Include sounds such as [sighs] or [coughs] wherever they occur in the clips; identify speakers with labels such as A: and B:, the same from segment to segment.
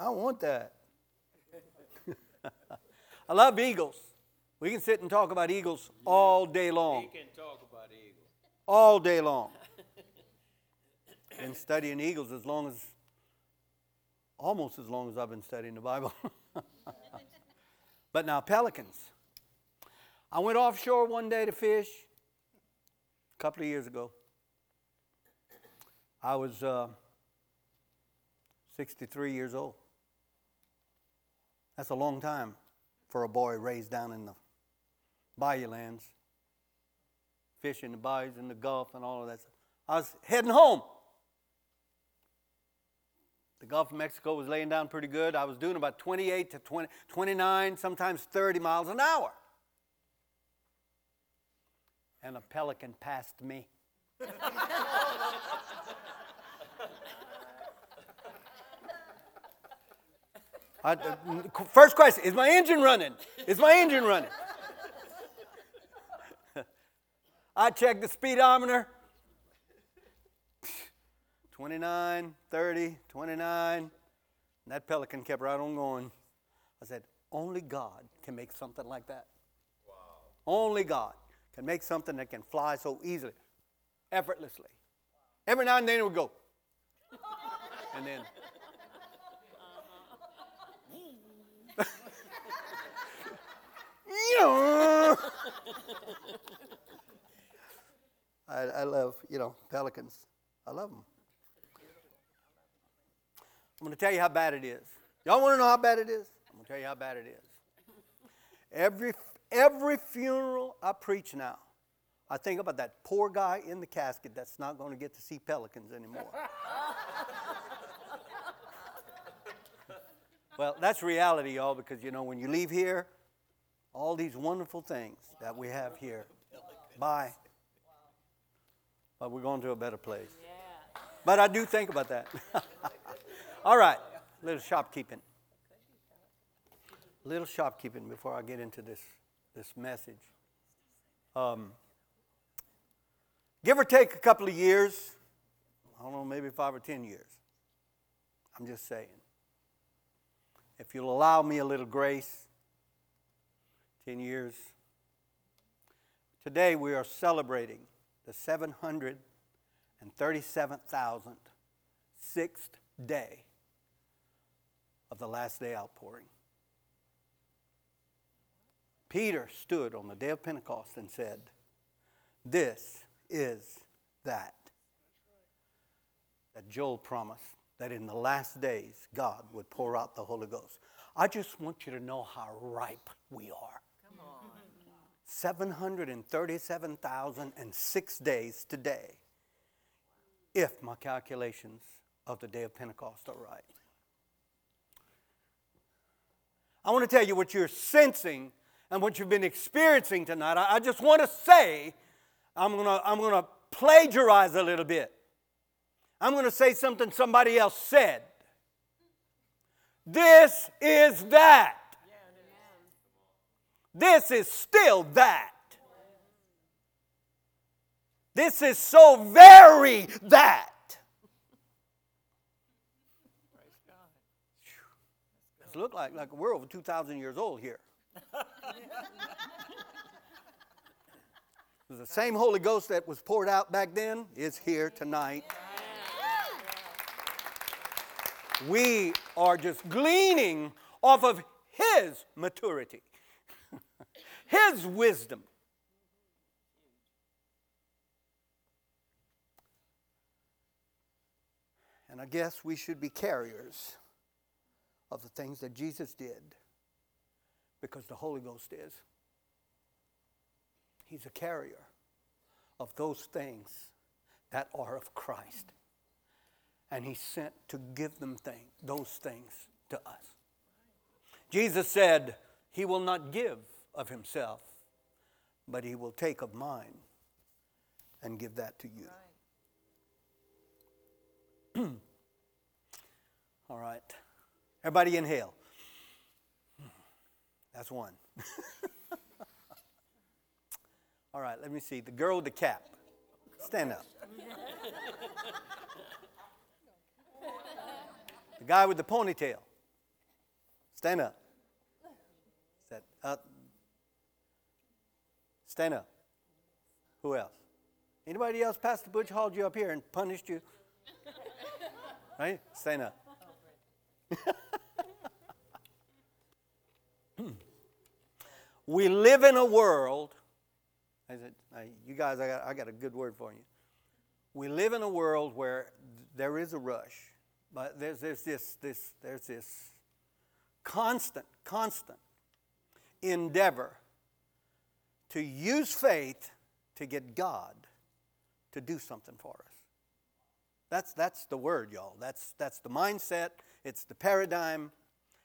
A: I want that. [laughs] I love eagles. We can sit and talk about eagles all day long.
B: We can talk about eagles.
A: All day long. Been studying eagles as long as, almost as long as I've been studying the Bible. [laughs] but now, pelicans. I went offshore one day to fish a couple of years ago. I was uh, 63 years old. That's a long time for a boy raised down in the bayou lands, fishing the bayous in the Gulf and all of that stuff. I was heading home. The Gulf of Mexico was laying down pretty good. I was doing about 28 to 20, 29, sometimes 30 miles an hour. And a pelican passed me. [laughs] I, uh, first question Is my engine running? Is my engine running? [laughs] I checked the speedometer [laughs] 29, 30, 29. And that pelican kept right on going. I said, Only God can make something like that. Wow. Only God can make something that can fly so easily, effortlessly. Every now and then it would go. [laughs] and then. I, I love, you know, pelicans. I love them. I'm going to tell you how bad it is. Y'all want to know how bad it is? I'm going to tell you how bad it is. Every, every funeral I preach now, I think about that poor guy in the casket that's not going to get to see pelicans anymore. [laughs] well, that's reality, y'all, because, you know, when you leave here, all these wonderful things that we have here. Bye. But we're going to a better place. But I do think about that. [laughs] all right, little shopkeeping. Little shopkeeping before I get into this, this message. Um, give or take a couple of years, I don't know, maybe five or ten years. I'm just saying. If you'll allow me a little grace, 10 years. Today we are celebrating the 737,006th day of the last day outpouring. Peter stood on the day of Pentecost and said, This is that. That Joel promised that in the last days God would pour out the Holy Ghost. I just want you to know how ripe we are. 737,006 days today, if my calculations of the day of Pentecost are right. I want to tell you what you're sensing and what you've been experiencing tonight. I, I just want to say, I'm going to I'm going to plagiarize a little bit. I'm going to say something somebody else said. This is that. This is still that. This is so very that. It look like, like we're over 2,000 years old here. [laughs] the same Holy Ghost that was poured out back then is here tonight. We are just gleaning off of His maturity. His wisdom. And I guess we should be carriers of the things that Jesus did because the Holy Ghost is. He's a carrier of those things that are of Christ. And He sent to give them thing, those things to us. Jesus said, He will not give of himself, but he will take of mine and give that to you. Right. [clears throat] All right. Everybody inhale. That's one. [laughs] All right, let me see. The girl with the cap. Stand up. the guy with the ponytail. Stand up. Stand up. Stand up. Who else? Anybody else Pastor Butch hauled you up here and punished you? [laughs] Right? Stand up. [laughs] Hmm. we live in a world. I said, you guys, I got, I got a good word for you. We live in a world where there is a rush, but there's, there's this, this, there's this constant, constant endeavor to use faith to get God to do something for us. That's, that's the word, y'all. That's, that's the mindset, it's the paradigm.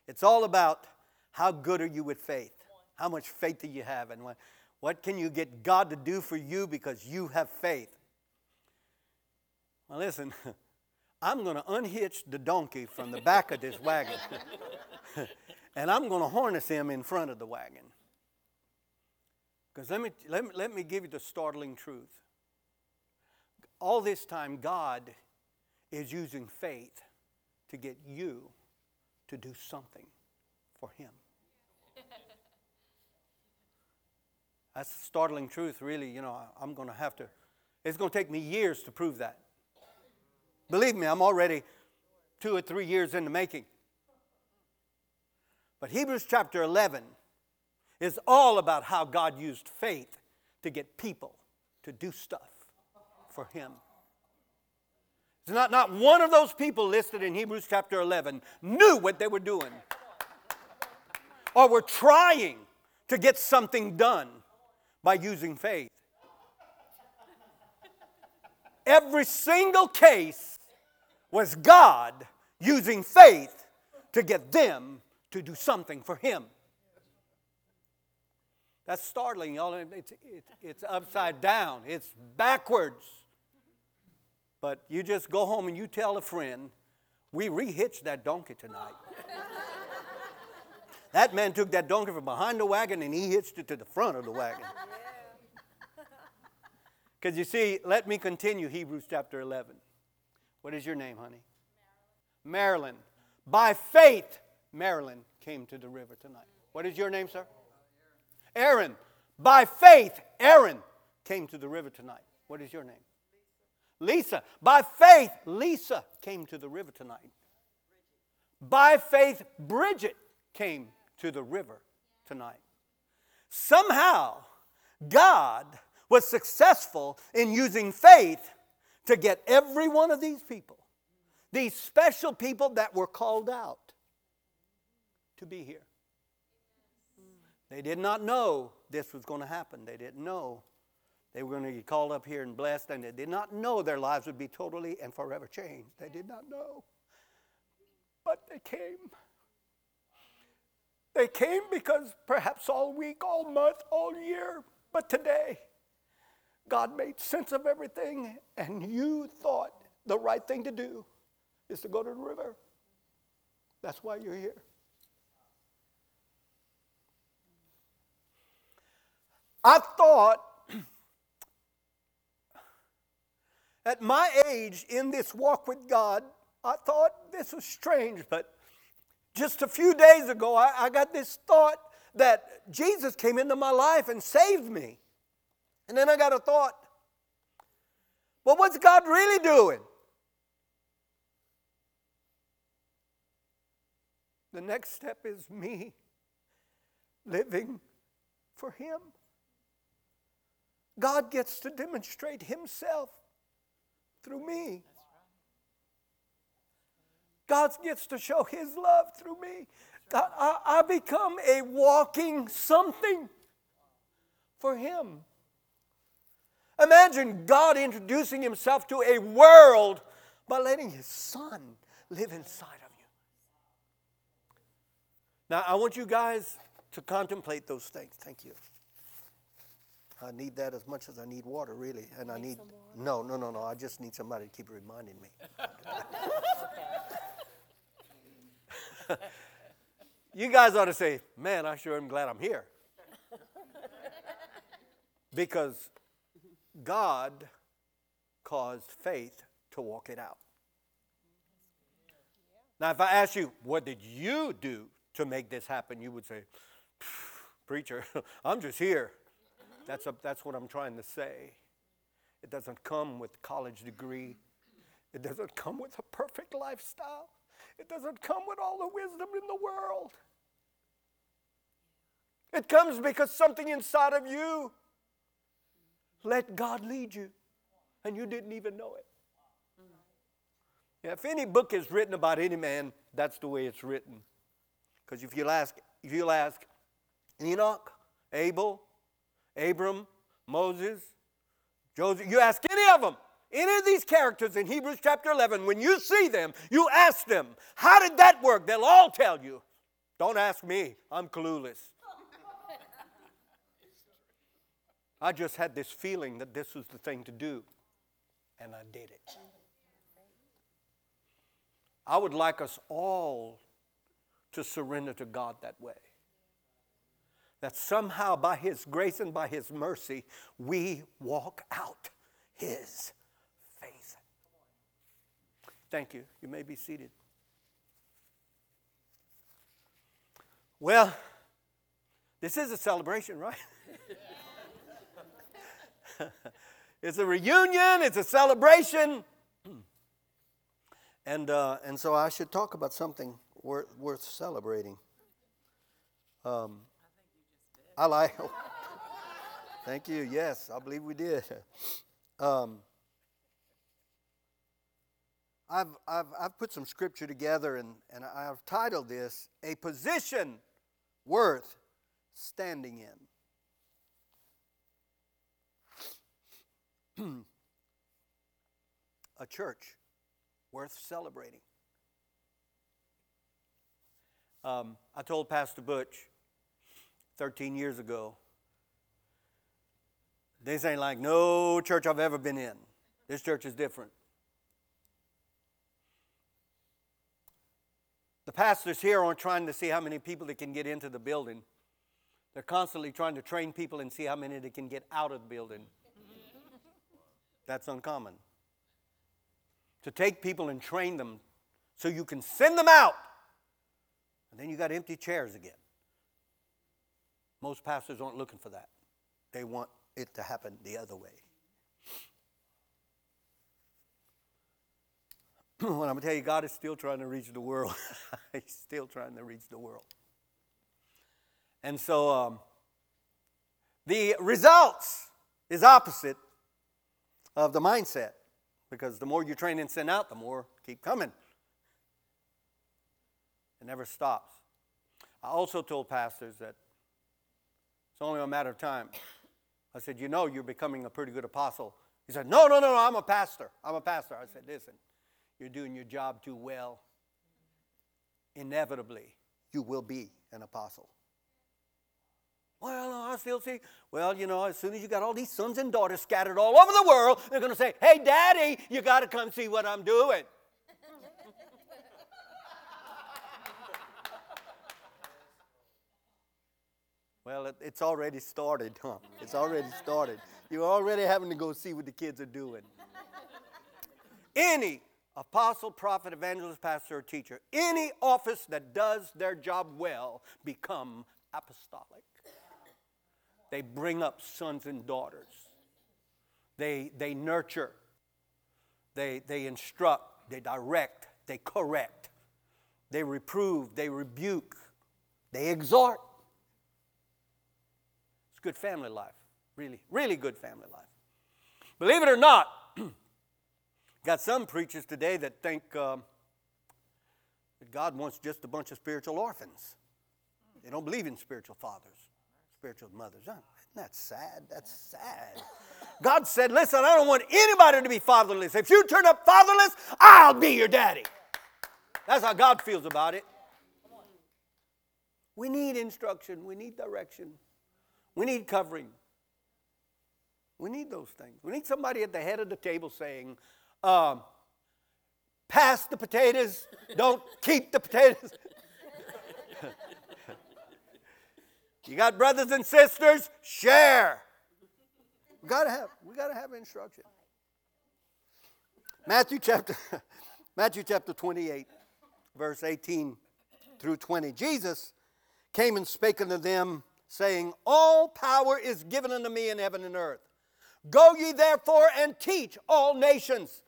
A: It's all about how good are you with faith? How much faith do you have? And what, what can you get God to do for you because you have faith? Well, listen, [laughs] I'm going to unhitch the donkey from the back of this wagon, [laughs] and I'm going to harness him in front of the wagon. Because let me, let, me, let me give you the startling truth. All this time, God is using faith to get you to do something for Him. [laughs] That's the startling truth, really. You know, I'm going to have to, it's going to take me years to prove that. Believe me, I'm already two or three years in the making. But Hebrews chapter 11 is all about how God used faith to get people to do stuff for Him. Not, not one of those people listed in Hebrews chapter 11 knew what they were doing or were trying to get something done by using faith. Every single case was God using faith to get them to do something for Him. That's startling, y'all. It's, it's, it's upside down, it's backwards. But you just go home and you tell a friend, we rehitched that donkey tonight. [laughs] that man took that donkey from behind the wagon and he hitched it to the front of the wagon. [laughs] Because [laughs] you see, let me continue Hebrews chapter 11. What is your name, honey? Marilyn. Marilyn. By faith, Marilyn came to the river tonight. What is your name, sir? Aaron. By faith, Aaron came to the river tonight. What is your name? Lisa. By faith, Lisa came to the river tonight. By faith, Bridget came to the river tonight. Somehow, God was successful in using faith to get every one of these people, these special people that were called out, to be here. They did not know this was going to happen. They didn't know they were going to get called up here and blessed, and they did not know their lives would be totally and forever changed. They did not know. But they came. They came because perhaps all week, all month, all year, but today, God made sense of everything, and you thought the right thing to do is to go to the river. That's why you're here. I thought at my age in this walk with God, I thought this was strange, but just a few days ago, I, I, got this thought that Jesus came into my life and saved me. And then I got a thought, well, what's God really doing? The next step is me living for Him. God gets to demonstrate Himself through me. God gets to show His love through me. God, I, I become a walking something for Him. Imagine God introducing Himself to a world by letting His Son live inside of you. Now, I want you guys to contemplate those things. Thank you. I need that as much as I need water, really. And I need, no, no, no, no. I just need somebody to keep reminding me. [laughs] you guys ought to say, man, I sure am glad I'm here. because God caused faith to walk it out. Now, if I ask you, what did you do to make this happen, you would say, Preacher, [laughs] I'm just here. That's, a, that's what I'm trying to say. It doesn't come with college degree. It doesn't come with a perfect lifestyle. It doesn't come with all the wisdom in the world. It comes because something inside of you let God lead you, and you didn't even know it. Yeah, if any book is written about any man, that's the way it's written. Because if you'll ask, if you'll ask Enoch, Abel, Abram, Moses, Joseph, you ask any of them, any of these characters in Hebrews chapter 11, when you see them, you ask them, How did that work? They'll all tell you. Don't ask me, I'm clueless. I just had this feeling that this was the thing to do, and I did it. I would like us all to surrender to God that way. That somehow, by His grace and by His mercy, we walk out His faith. Thank you. You may be seated. Well, this is a celebration, right? [laughs] it's a reunion, it's a celebration. And, uh, and so I should talk about something worth, worth celebrating. Um, I like. [laughs] thank you. Yes, I believe we did. Um, I've, I've, I've put some scripture together and, and I've titled this A Position Worth Standing In. [clears throat] a church worth celebrating. Um, I told Pastor Butch 13 years ago, this ain't like no church I've ever been in. This church is different. The pastors here aren't trying to see how many people they can get into the building. They're constantly trying to train people and see how many they can get out of the building. That's uncommon to take people and train them so you can send them out. And then you got empty chairs again. Most pastors aren't looking for that. They want it to happen the other way. [clears throat] well, I'm going to tell you, God is still trying to reach the world. [laughs] He's still trying to reach the world. And so um, the results is opposite of the mindset because the more you train and send out, the more keep coming. It never stops. I also told pastors that it's only a matter of time. I said, You know, you're becoming a pretty good apostle. He said, No, no, no, no, I'm a pastor. I'm a pastor. I said, Listen, you're doing your job too well. Inevitably, you will be an apostle. Well, I still see. Well, you know, as soon as you got all these sons and daughters scattered all over the world, they're going to say, Hey, Daddy, you got to come see what I'm doing. Well, it, it's already started, huh? It's already started. You're already having to go see what the kids are doing. Any apostle, prophet, evangelist, pastor, or teacher, any office that does their job well become apostolic. They bring up sons and daughters. They, they nurture. They, they instruct. They direct. They correct. They reprove. They rebuke. They exhort. Good family life. Really, really good family life. Believe it or not, [clears throat] got some preachers today that think um, that God wants just a bunch of spiritual orphans. They don't believe in spiritual fathers spiritual mothers. Isn't that sad? That's sad. God said, Listen, I don't want anybody to be fatherless. If you turn up fatherless, I'll be your daddy. That's how God feels about it. We need instruction, we need direction, we need covering. We need those things. We need somebody at the head of the table saying, um, Pass the potatoes, don't keep the potatoes. [laughs] You got brothers and sisters? Share. We gotta have, we gotta have instruction. Matthew chapter, [laughs] Matthew chapter 28, verse 18 through 20. Jesus came and spake unto them, saying, All power is given unto me in heaven and earth. Go ye therefore and teach all nations,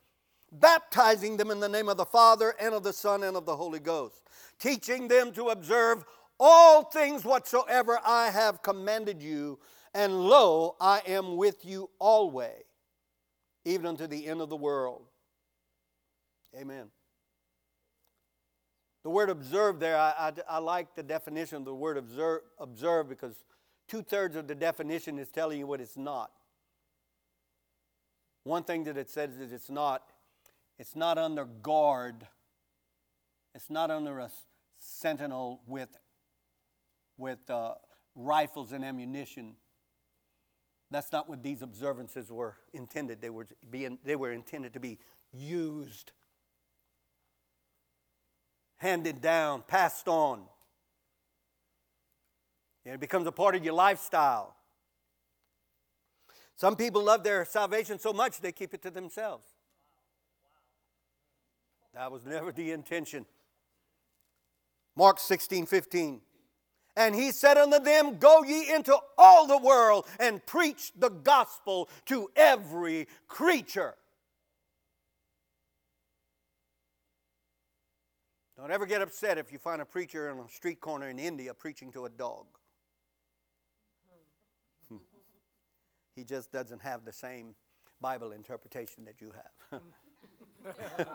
A: baptizing them in the name of the Father and of the Son and of the Holy Ghost, teaching them to observe all things whatsoever I have commanded you. And lo, I am with you always, even unto the end of the world. Amen. The word observe there, I, I, I like the definition of the word observe, observe because two thirds of the definition is telling you what it's not. One thing that it says is it's not, it's not under guard. It's not under a sentinel with, with uh, rifles and ammunition. That's not what these observances were intended. They were, being, they were intended to be used handed down, passed on. And It becomes a part of your lifestyle. Some people love their salvation so much they keep it to themselves. That was never the intention. Mark 16, 15. And he said unto them, Go ye into all the world and preach the gospel to every creature. Don't ever get upset if you find a preacher on a street corner in India preaching to a dog. [laughs] he just doesn't have the same Bible interpretation that you have. [laughs]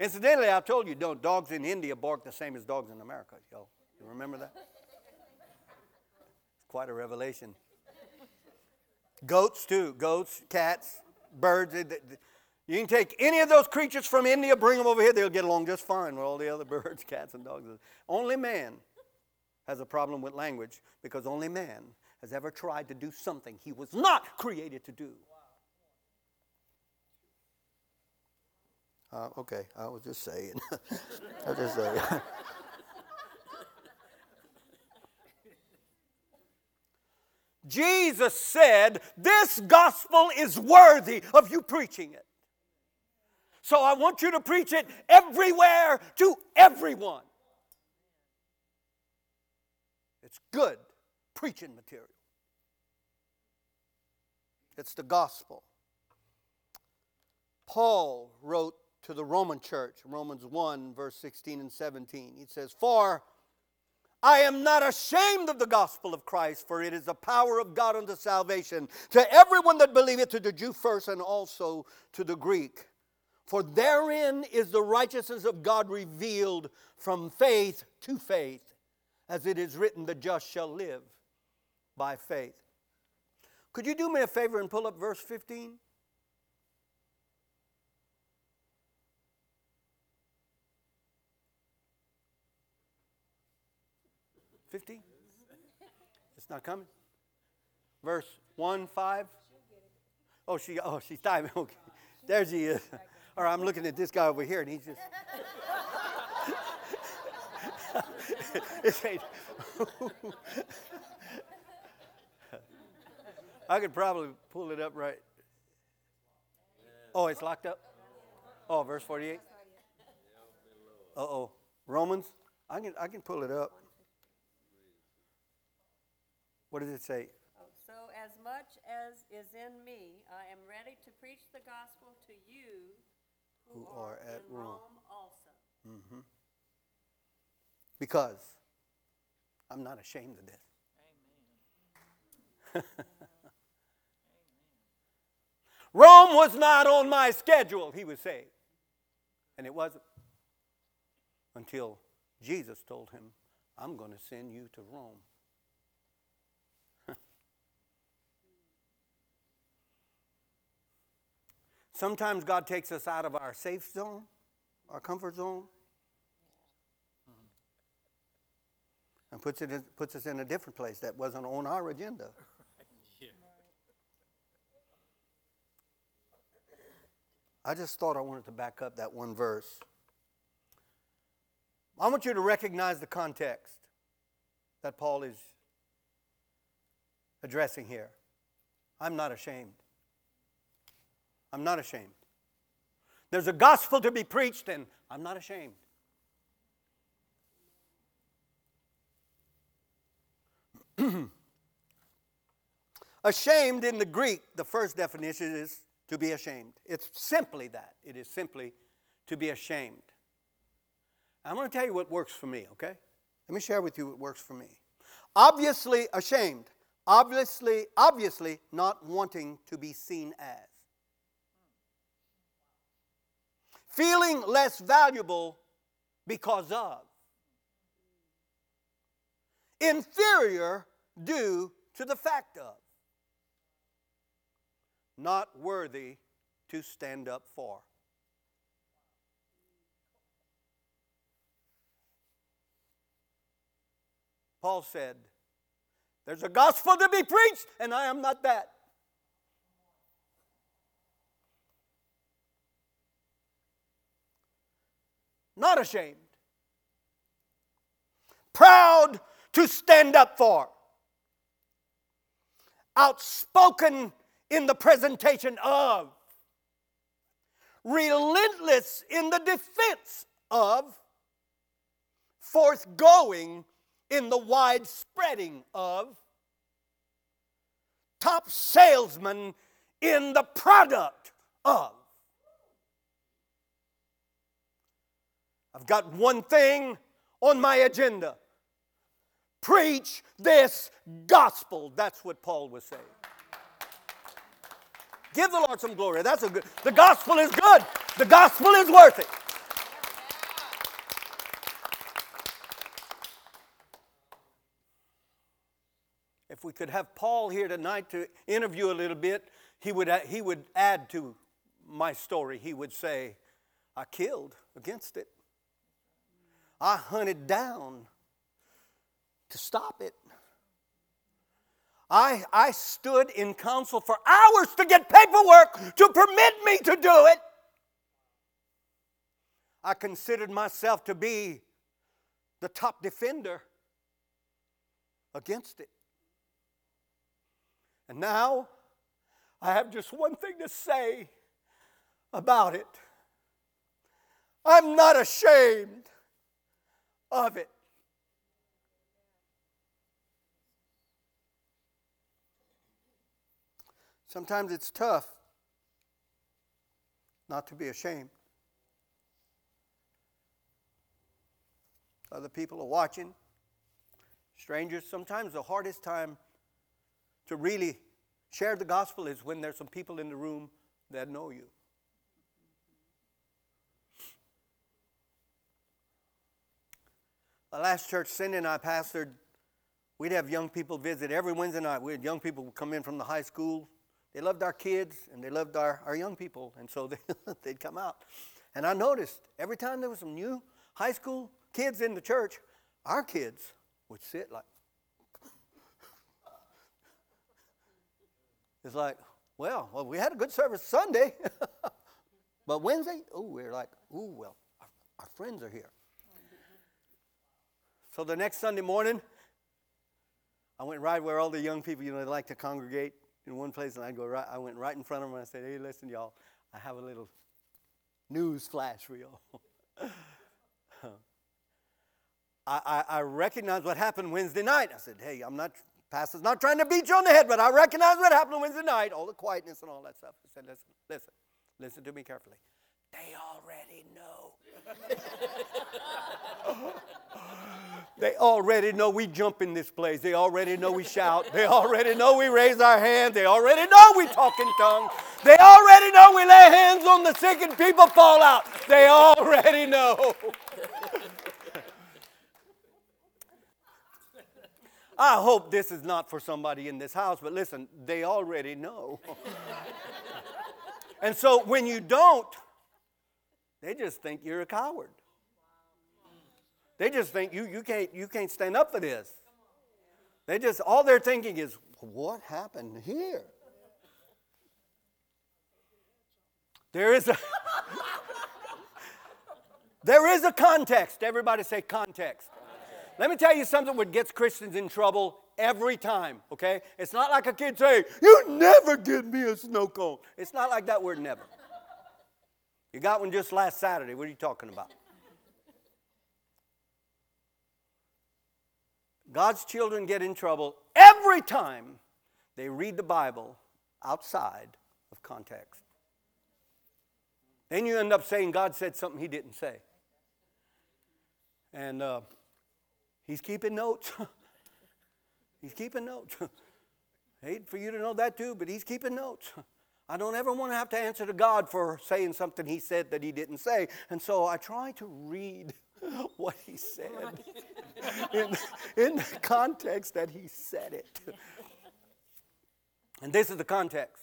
A: Incidentally, I told you, don't dogs in India bark the same as dogs in America. Yo, you remember that? It's quite a revelation. Goats too. Goats, cats, birds. They, they, you can take any of those creatures from India, bring them over here, they'll get along just fine with all the other [laughs] birds, cats, and dogs. Only man has a problem with language because only man has ever tried to do something he was not created to do. Uh, okay, I was just saying. [laughs] I was just saying. [laughs] Jesus said, This gospel is worthy of you preaching it. So I want you to preach it everywhere to everyone. It's good preaching material. It's the gospel. Paul wrote to the Roman church, Romans 1, verse 16 and 17. He says, For I am not ashamed of the gospel of Christ, for it is the power of God unto salvation to everyone that believeth, to the Jew first and also to the Greek. For therein is the righteousness of God revealed from faith to faith, as it is written, the just shall live by faith. Could you do me a favor and pull up verse 15? Fifteen? It's not coming. Verse one five. Oh, she. Oh, she's timing. [laughs] Okay, there she is. Or I'm looking at this guy over here and he's just. [laughs] [laughs] I could probably pull it up right. Oh, it's locked up? Oh, verse 48? Uh oh. Romans? I can, I can pull it up. What does it say?
B: So, as much as is in me, I am ready to preach the gospel to you
A: who are at Rome. Mm-hmm. Because I'm not ashamed of this. [laughs] Rome was not on my schedule, he was saying. And it wasn't until Jesus told him, I'm going to send you to Rome. Sometimes God takes us out of our safe zone, our comfort zone, and puts, it in, puts us in a different place that wasn't on our agenda. I just thought I wanted to back up that one verse. I want you to recognize the context that Paul is addressing here. I'm not ashamed. I'm not ashamed. There's a gospel to be preached, and I'm not ashamed. [clears throat] ashamed in the Greek, the first definition is to be ashamed. It's simply that. It is simply to be ashamed. I'm going to tell you what works for me, okay? Let me share with you what works for me. Obviously ashamed. Obviously, obviously not wanting to be seen as. Feeling less valuable because of. Inferior due to the fact of. Not worthy to stand up for. Paul said, There's a gospel to be preached, and I am not that. Not ashamed. Proud to stand up for. Outspoken in the presentation of. Relentless in the defense of. Forthgoing in the widespreading of, top salesman in the product of. I've got one thing on my agenda preach this gospel. That's what Paul was saying. Give the Lord some glory. That's a good. The gospel is good. The gospel is worth it. If we could have Paul here tonight to interview a little bit, he would, he would add to my story. He would say, I killed against it. I hunted down to stop it. I, I stood in council for hours to get paperwork to permit me to do it. I considered myself to be the top defender against it. And now I have just one thing to say about it. I'm not ashamed of it. Sometimes it's tough not to be ashamed. Other people are watching, strangers. Sometimes the hardest time to really share the gospel is when there's some people in the room that know you. The last church Cindy and I pastored, we'd have young people visit every Wednesday night. We had young people come in from the high school. They loved our kids and they loved our, our young people, and so [laughs] they, they'd come out. And I noticed every time there was some new high school kids in the church, our kids would sit like, [laughs] It's like, well, well, we had a good service Sunday, [laughs] but Wednesday, oh, we're like, oh, well, our, our friends are here. So the next Sunday morning, I went right where all the young people, you know, they like to congregate in one place, and I go right. I went right in front of them and I said, "Hey, listen, y'all, I have a little news flash for y'all." [laughs] I, I, recognize what happened Wednesday night. I said, "Hey, I'm not Pastor's not trying to beat you on the head, but I recognize what happened Wednesday night, all the quietness and all that stuff. I said, listen, listen, listen to me carefully. They already know. [laughs] [laughs] they already know we jump in this place. They already know we shout. They already know we raise our hands. They already know we talk in tongues. They already know we lay hands on the sick and people fall out. They already know. I hope this is not for somebody in this house, but listen, they already know. and so when you don't, they just think you're a coward. They just think you, you, can't, you can't stand up for this. They just, all they're thinking is, what happened here? There is a [laughs] there is a context. Everybody say context. Let me tell you something what gets Christians in trouble every time, okay? It's not like a kid saying, You never get me a snow cone. It's not like that word never. You got one just last Saturday. What are you talking about? God's children get in trouble every time they read the Bible outside of context. Then you end up saying God said something he didn't say. And uh, he's keeping notes. [laughs] he's keeping notes. [laughs] Hate for you to know that too, but he's keeping notes. [laughs] I don't ever want to have to answer to God for saying something he said that he didn't say. And so I try to read [laughs] what he said [laughs] in, in the context that he said it. And this is the context.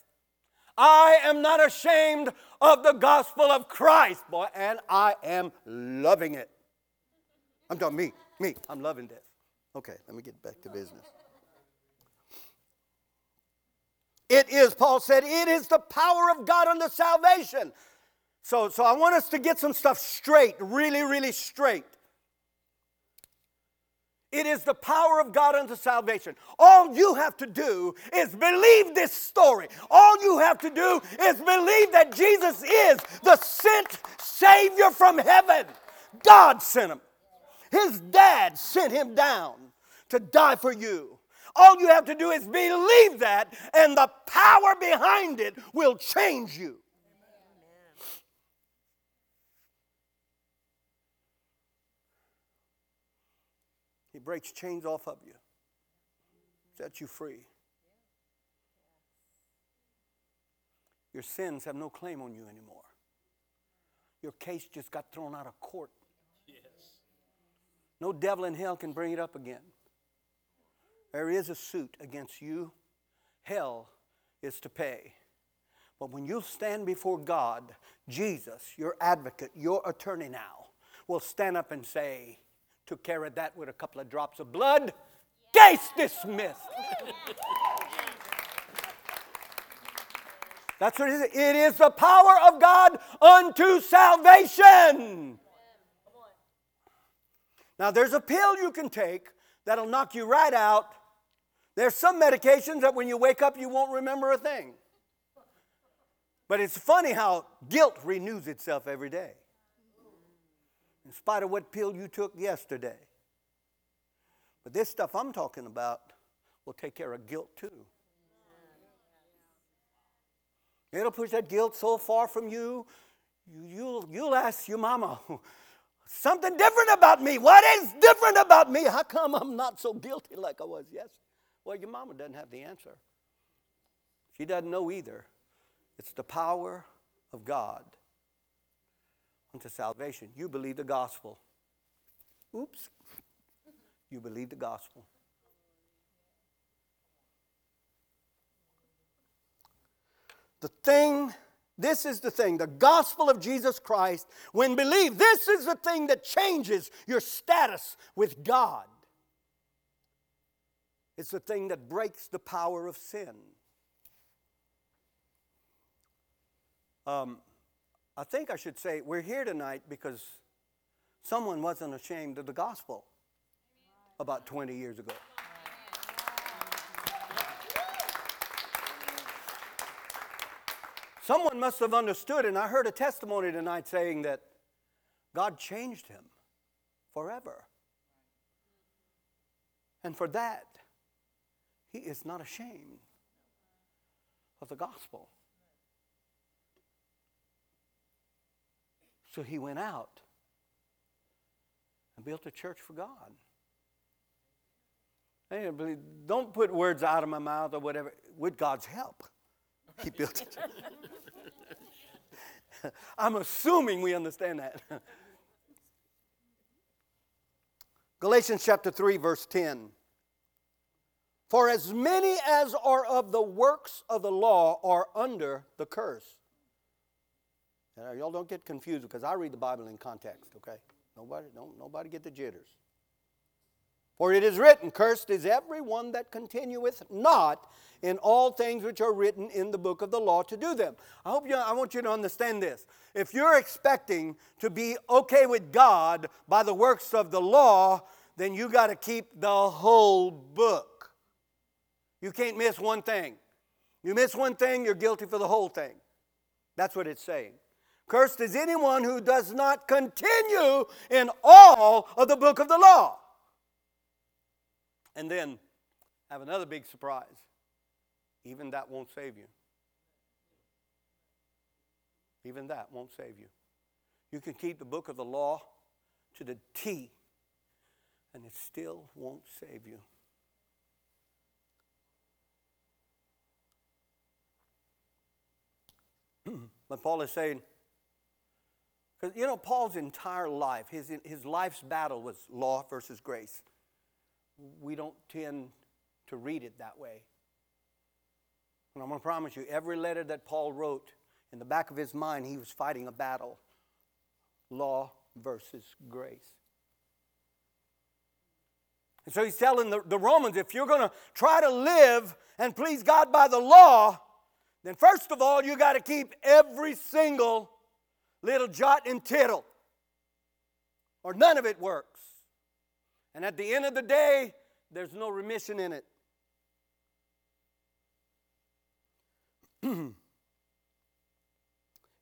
A: I am not ashamed of the gospel of Christ, boy, and I am loving it. I'm talking me, me, I'm loving this. Okay, let me get back to business. It is, Paul said, it is the power of God unto salvation. So, so I want us to get some stuff straight, really, really straight. It is the power of God unto salvation. All you have to do is believe this story. All you have to do is believe that Jesus is the sent Savior from heaven. God sent him. His dad sent him down to die for you. All you have to do is believe that, and the power behind it will change you. He breaks chains off of you, sets you free. Your sins have no claim on you anymore. Your case just got thrown out of court. Yes. No devil in hell can bring it up again. There is a suit against you. Hell is to pay. But when you stand before God, Jesus, your advocate, your attorney now, will stand up and say, Took care of that with a couple of drops of blood. Case dismissed. That's what it is. It is the power of God unto salvation. Now, there's a pill you can take that'll knock you right out there's some medications that when you wake up, you won't remember a thing. But it's funny how guilt renews itself every day, in spite of what pill you took yesterday. But this stuff I'm talking about will take care of guilt too. It'll push that guilt so far from you, you you'll, you'll ask your mama, something different about me. What is different about me? How come I'm not so guilty like I was yesterday? Well, your mama doesn't have the answer. She doesn't know either. It's the power of God unto salvation. You believe the gospel. Oops. You believe the gospel. The thing, this is the thing, the gospel of Jesus Christ, when believed, this is the thing that changes your status with God. It's the thing that breaks the power of sin. Um, I think I should say we're here tonight because someone wasn't ashamed of the gospel about 20 years ago. Someone must have understood, and I heard a testimony tonight saying that God changed him forever. And for that, he is not ashamed of the gospel. So he went out and built a church for God. Don't put words out of my mouth or whatever. With God's help, he [laughs] built it. [laughs] I'm assuming we understand that. [laughs] Galatians chapter 3, verse 10. For as many as are of the works of the law are under the curse. Now, y'all don't get confused because I read the Bible in context, okay? Nobody, don't, nobody get the jitters. For it is written, Cursed is every one that continueth not in all things which are written in the book of the law to do them. I hope you, I want you to understand this. If you're expecting to be okay with God by the works of the law, then you got to keep the whole book. You can't miss one thing. You miss one thing, you're guilty for the whole thing. That's what it's saying. Cursed is anyone who does not continue in all of the book of the law. And then I have another big surprise. Even that won't save you. Even that won't save you. You can keep the book of the law to the T, and it still won't save you. [clears throat] but Paul is saying, because you know, Paul's entire life, his, his life's battle was law versus grace. We don't tend to read it that way. And I'm going to promise you, every letter that Paul wrote, in the back of his mind, he was fighting a battle law versus grace. And so he's telling the, the Romans if you're going to try to live and please God by the law, then first of all, you got to keep every single little jot and tittle, or none of it works. And at the end of the day, there's no remission in it. [clears throat]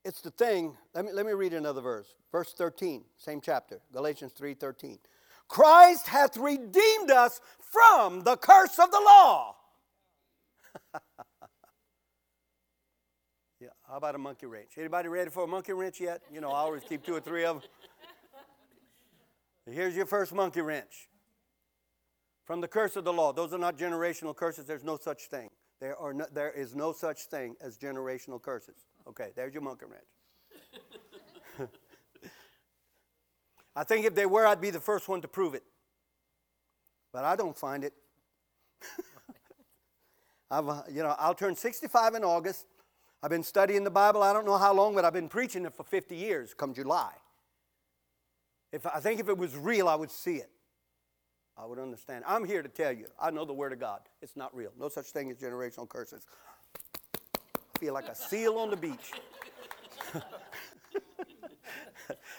A: it's the thing. Let me, let me read another verse. Verse 13, same chapter, Galatians 3 13. Christ hath redeemed us from the curse of the law. [laughs] how about a monkey wrench? Anybody ready for a monkey wrench yet? You know, I always keep two or three of them. Here's your first monkey wrench. From the curse of the law. Those are not generational curses. There's no such thing. There, are no, there is no such thing as generational curses. Okay, there's your monkey wrench. [laughs] I think if they were, I'd be the first one to prove it. But I don't find it. [laughs] I've, uh, you know, I'll turn 65 in August. I've been studying the Bible, I don't know how long, but I've been preaching it for 50 years come July. If, I think if it was real, I would see it. I would understand. I'm here to tell you, I know the Word of God. It's not real. No such thing as generational curses. I feel like a seal on the beach. [laughs]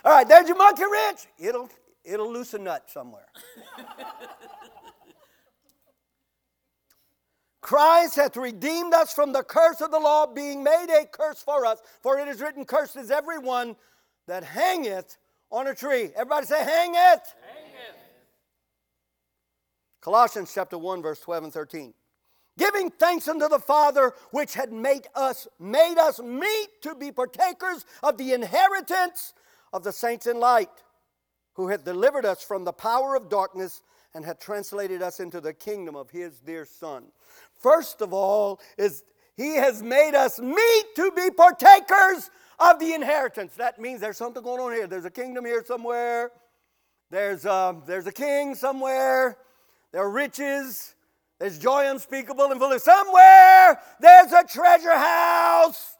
A: All right, there's your monkey wrench. It'll, it'll loose a nut somewhere. [laughs] Christ hath redeemed us from the curse of the law, being made a curse for us. For it is written, Cursed is everyone that hangeth on a tree. Everybody say, hangeth. Colossians chapter 1, verse 12 and 13. Giving thanks unto the Father which had made us, made us meet to be partakers of the inheritance of the saints in light, who had delivered us from the power of darkness and had translated us into the kingdom of his dear Son. First of all, is he has made us meet to be partakers of the inheritance. That means there's something going on here. There's a kingdom here somewhere. There's, um, there's a king somewhere. There are riches. There's joy unspeakable and full of somewhere. There's a treasure house.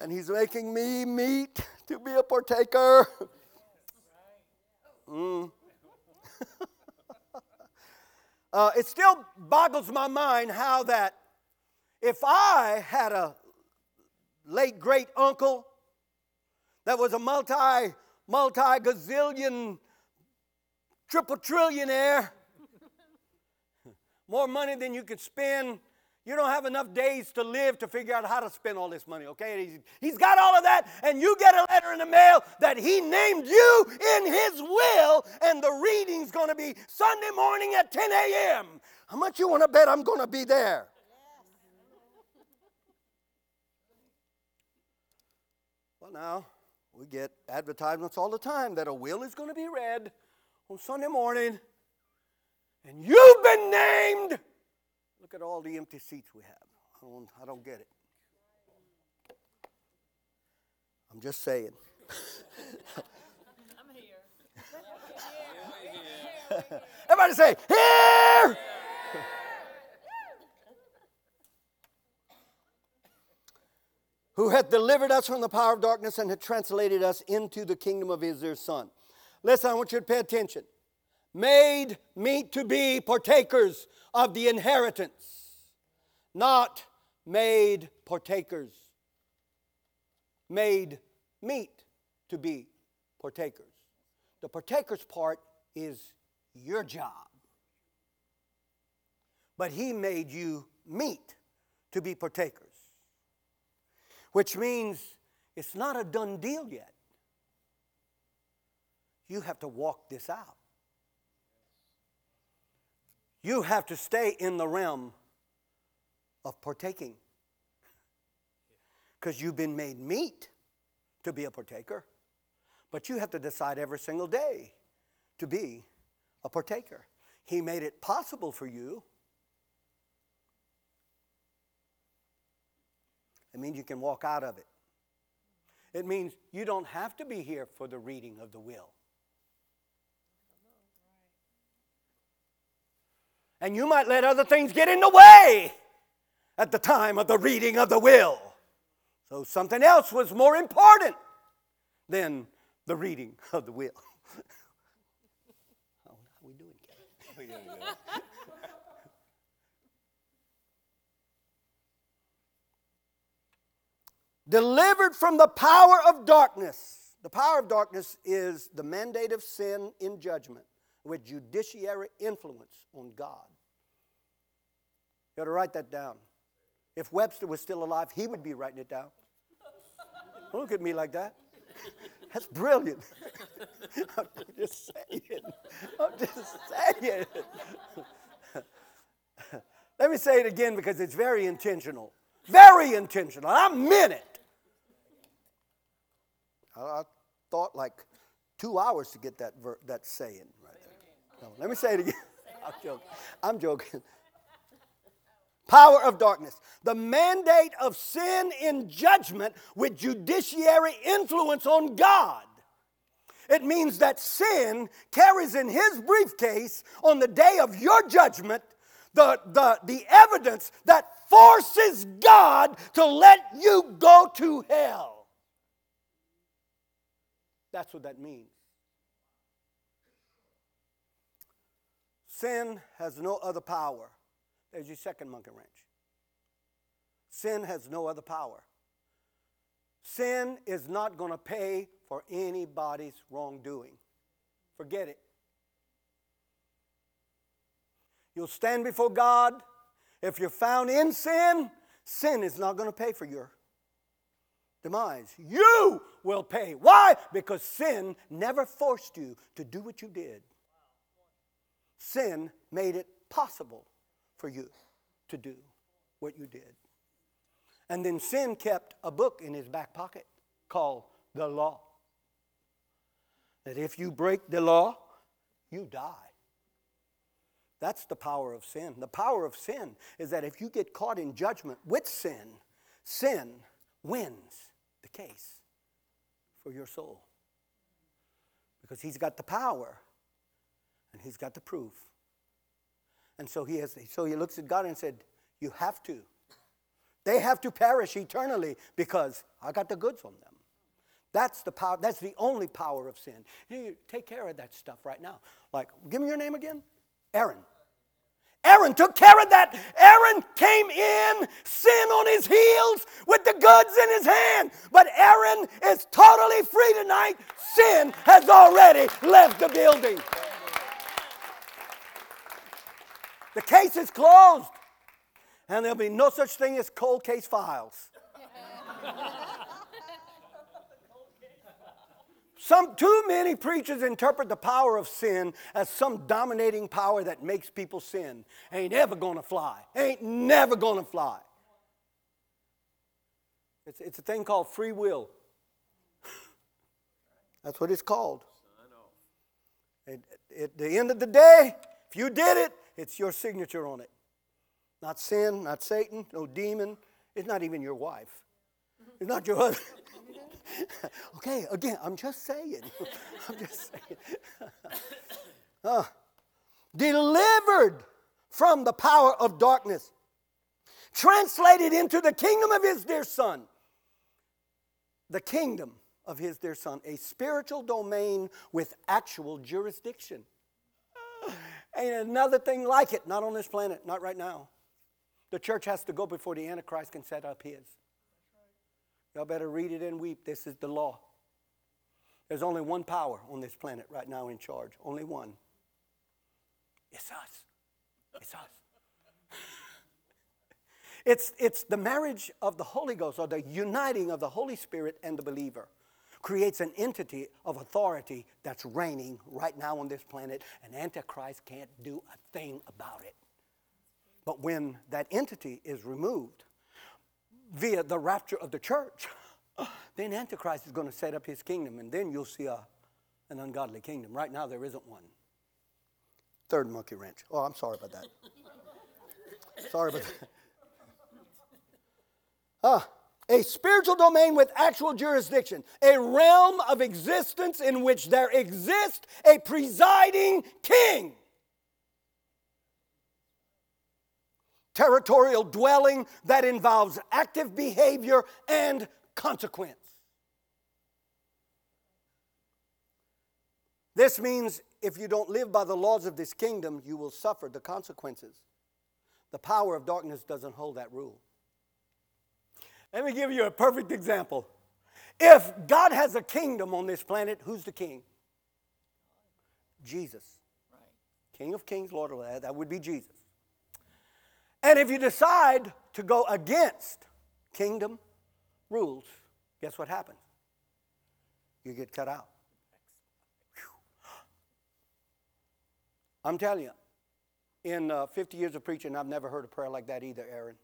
A: And he's making me meet to be a partaker. Mm. [laughs] uh, it still boggles my mind how that if I had a late great uncle that was a multi multi gazillion triple trillionaire, [laughs] more money than you could spend. You don't have enough days to live to figure out how to spend all this money, okay? He's, he's got all of that, and you get a letter in the mail that he named you in his will, and the reading's gonna be Sunday morning at 10 a.m. How much you wanna bet I'm gonna be there? Well, now, we get advertisements all the time that a will is gonna be read on Sunday morning, and you've been named. Look at all the empty seats we have. I don't, I don't get it. I'm just saying.
B: I'm here.
A: Everybody say, Here! [laughs] Who hath delivered us from the power of darkness and hath translated us into the kingdom of his dear Son. Listen, I want you to pay attention. Made meet to be partakers of the inheritance, not made partakers. Made meet to be partakers. The partakers part is your job. But he made you meet to be partakers, which means it's not a done deal yet. You have to walk this out. You have to stay in the realm of partaking. Because you've been made meet to be a partaker. But you have to decide every single day to be a partaker. He made it possible for you. It means you can walk out of it. It means you don't have to be here for the reading of the will. And you might let other things get in the way at the time of the reading of the will. So something else was more important than the reading of the will. [laughs] Oh, how, are we doing? [laughs] Delivered from the power of darkness. The power of darkness is the mandate of sin in judgment with judiciary influence on God. You ought to write that down. If Webster was still alive, he would be writing it down. Don't look at me like that. That's brilliant. [laughs] I'm just saying. I'm just saying. [laughs] Let me say it again because it's very intentional. Very intentional. I meant it. I, thought like two hours to get that, ver- that saying right there. No, let me say it again. [laughs] I'm joking. I'm joking. Power of darkness. The mandate of sin in judgment with judiciary influence on God. It means that sin carries in his briefcase on the day of your judgment the, the, the evidence that forces God to let you go to hell. That's what that means. Sin has no other power there's your second monkey wrench. Sin has no other power. Sin is not going to pay for anybody's wrongdoing. Forget it. You'll stand before God. If you're found in sin, sin is not going to pay for your demise. You will pay. Why? Because sin never forced you to do what you did. Sin made it possible for you to do what you did. And then sin kept a book in his back pocket called the law. That if you break the law, you die. That's the power of sin. The power of sin is that if you get caught in judgment with sin, sin wins the case for your soul. Because he's got the power and he's got the proof. And so he, has, so he looks at God and said, You have to. They have to perish eternally because I got the goods on them. That's the power, that's the only power of sin. You take care of that stuff right now. Like, give me your name again. Aaron. Aaron took care of that. Aaron came in, sin on his heels, with the goods in his hand. But Aaron is totally free tonight. Sin has already left the building. The case is closed. And there'll be no such thing as cold case files. Some too many preachers interpret the power of sin as some dominating power that makes people sin. Ain't ever gonna fly. Ain't never gonna fly. It's, it's a thing called free will. [laughs] That's what it's called. at the end of the day, if you did it, it's your signature on it. Not sin, not Satan, no demon. It's not even your wife. It's not your husband. [laughs] okay, again, I'm just saying. [laughs] I'm just saying. [laughs] uh, delivered from the power of darkness, translated into the kingdom of his dear son. The kingdom of his dear son, a spiritual domain with actual jurisdiction. Ain't another thing like it, not on this planet, not right now. The church has to go before the Antichrist can set up his. Y'all better read it and weep. This is the law. There's only one power on this planet right now in charge. Only one. It's us. It's us. [laughs] it's, it's the marriage of the Holy Ghost or the uniting of the Holy Spirit and the believer. Creates an entity of authority that's reigning right now on this planet, and Antichrist can't do a thing about it. But when that entity is removed via the rapture of the church, [laughs] then Antichrist is going to set up his kingdom, and then you'll see a, an ungodly kingdom. Right now, there isn't one. Third monkey wrench. Oh, I'm sorry about that. [laughs] sorry about that. [laughs] Ah, a spiritual domain with actual jurisdiction, a realm of existence in which there exists a presiding king. Territorial dwelling that involves active behavior and consequence. This means if you don't live by the laws of this kingdom, you will suffer the consequences. The power of darkness doesn't hold that rule. Let me give you a perfect example. If God has a kingdom on this planet, who's the king? Jesus. King of kings, Lord of lords, that would be Jesus. And if you decide to go against kingdom rules, guess what happens? You get cut out. I'm telling you, in uh, 50 years of preaching, I've never heard a prayer like that either, Aaron.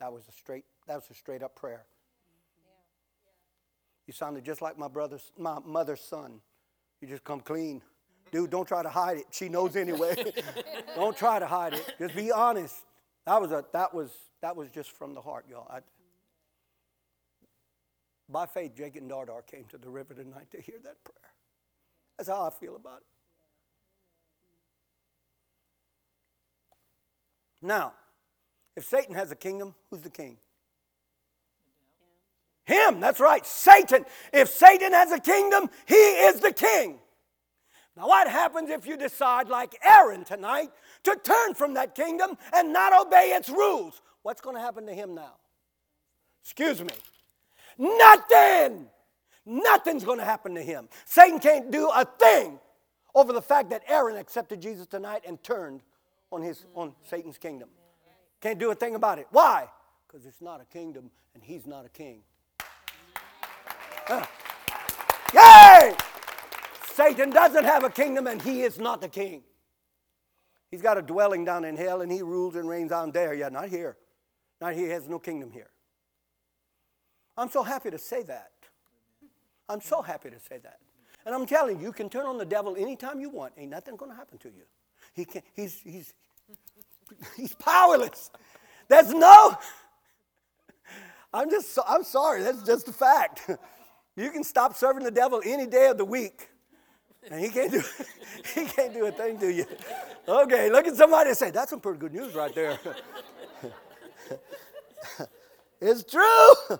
A: That was a straight, that was a straight up prayer. You sounded just like my brother's, my mother's son. You just come clean. Dude, don't try to hide it. She knows anyway. [laughs] don't try to hide it. Just be honest. That was a that was that was just from the heart, y'all. I, by faith, Jachin Dardar came to the river tonight to hear that prayer. That's how I feel about it. Now, if Satan has a kingdom, who's the king? Him, that's right, Satan. If Satan has a kingdom, he is the king. Now, what happens if you decide, like Aaron tonight, to turn from that kingdom and not obey its rules? What's going to happen to him now? Excuse me. Nothing. Nothing's going to happen to him. Satan can't do a thing over the fact that Aaron accepted Jesus tonight and turned on, his, on Satan's kingdom. Can't do a thing about it. Why? Because it's not a kingdom and he's not a king. Uh. Yay! Satan doesn't have a kingdom and he is not the king. He's got a dwelling down in hell and he rules and reigns on there. Yeah, not here. Not here. He has no kingdom here. I'm so happy to say that. I'm so happy to say that. And I'm telling you, you can turn on the devil anytime you want. Ain't nothing going to happen to you. He can, he's, he's, [laughs] he's powerless. There's no, [laughs] I'm just, I'm sorry, that's just a fact. [laughs] You can stop serving the devil any day of the week. And he can't do [laughs] he can't do a thing to you. Okay, look at somebody and say, that's some pretty good news right there. [laughs] it's true.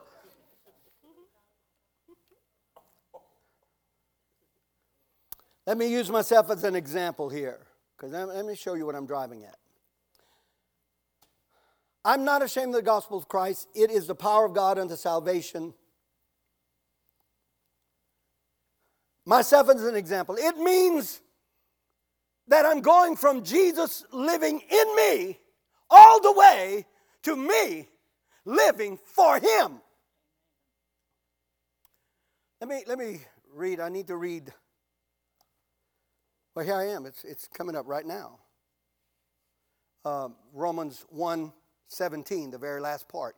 A: Let me use myself as an example here. Because let me show you what I'm driving at. I'm not ashamed of the gospel of Christ. It is the power of God unto salvation. Myself as an example. It means that I'm going from Jesus living in me all the way to me living for him. Let me, let me read. I need to read well, here I am. It's, it's coming up right now. Uh, Romans 1 17, the very last part.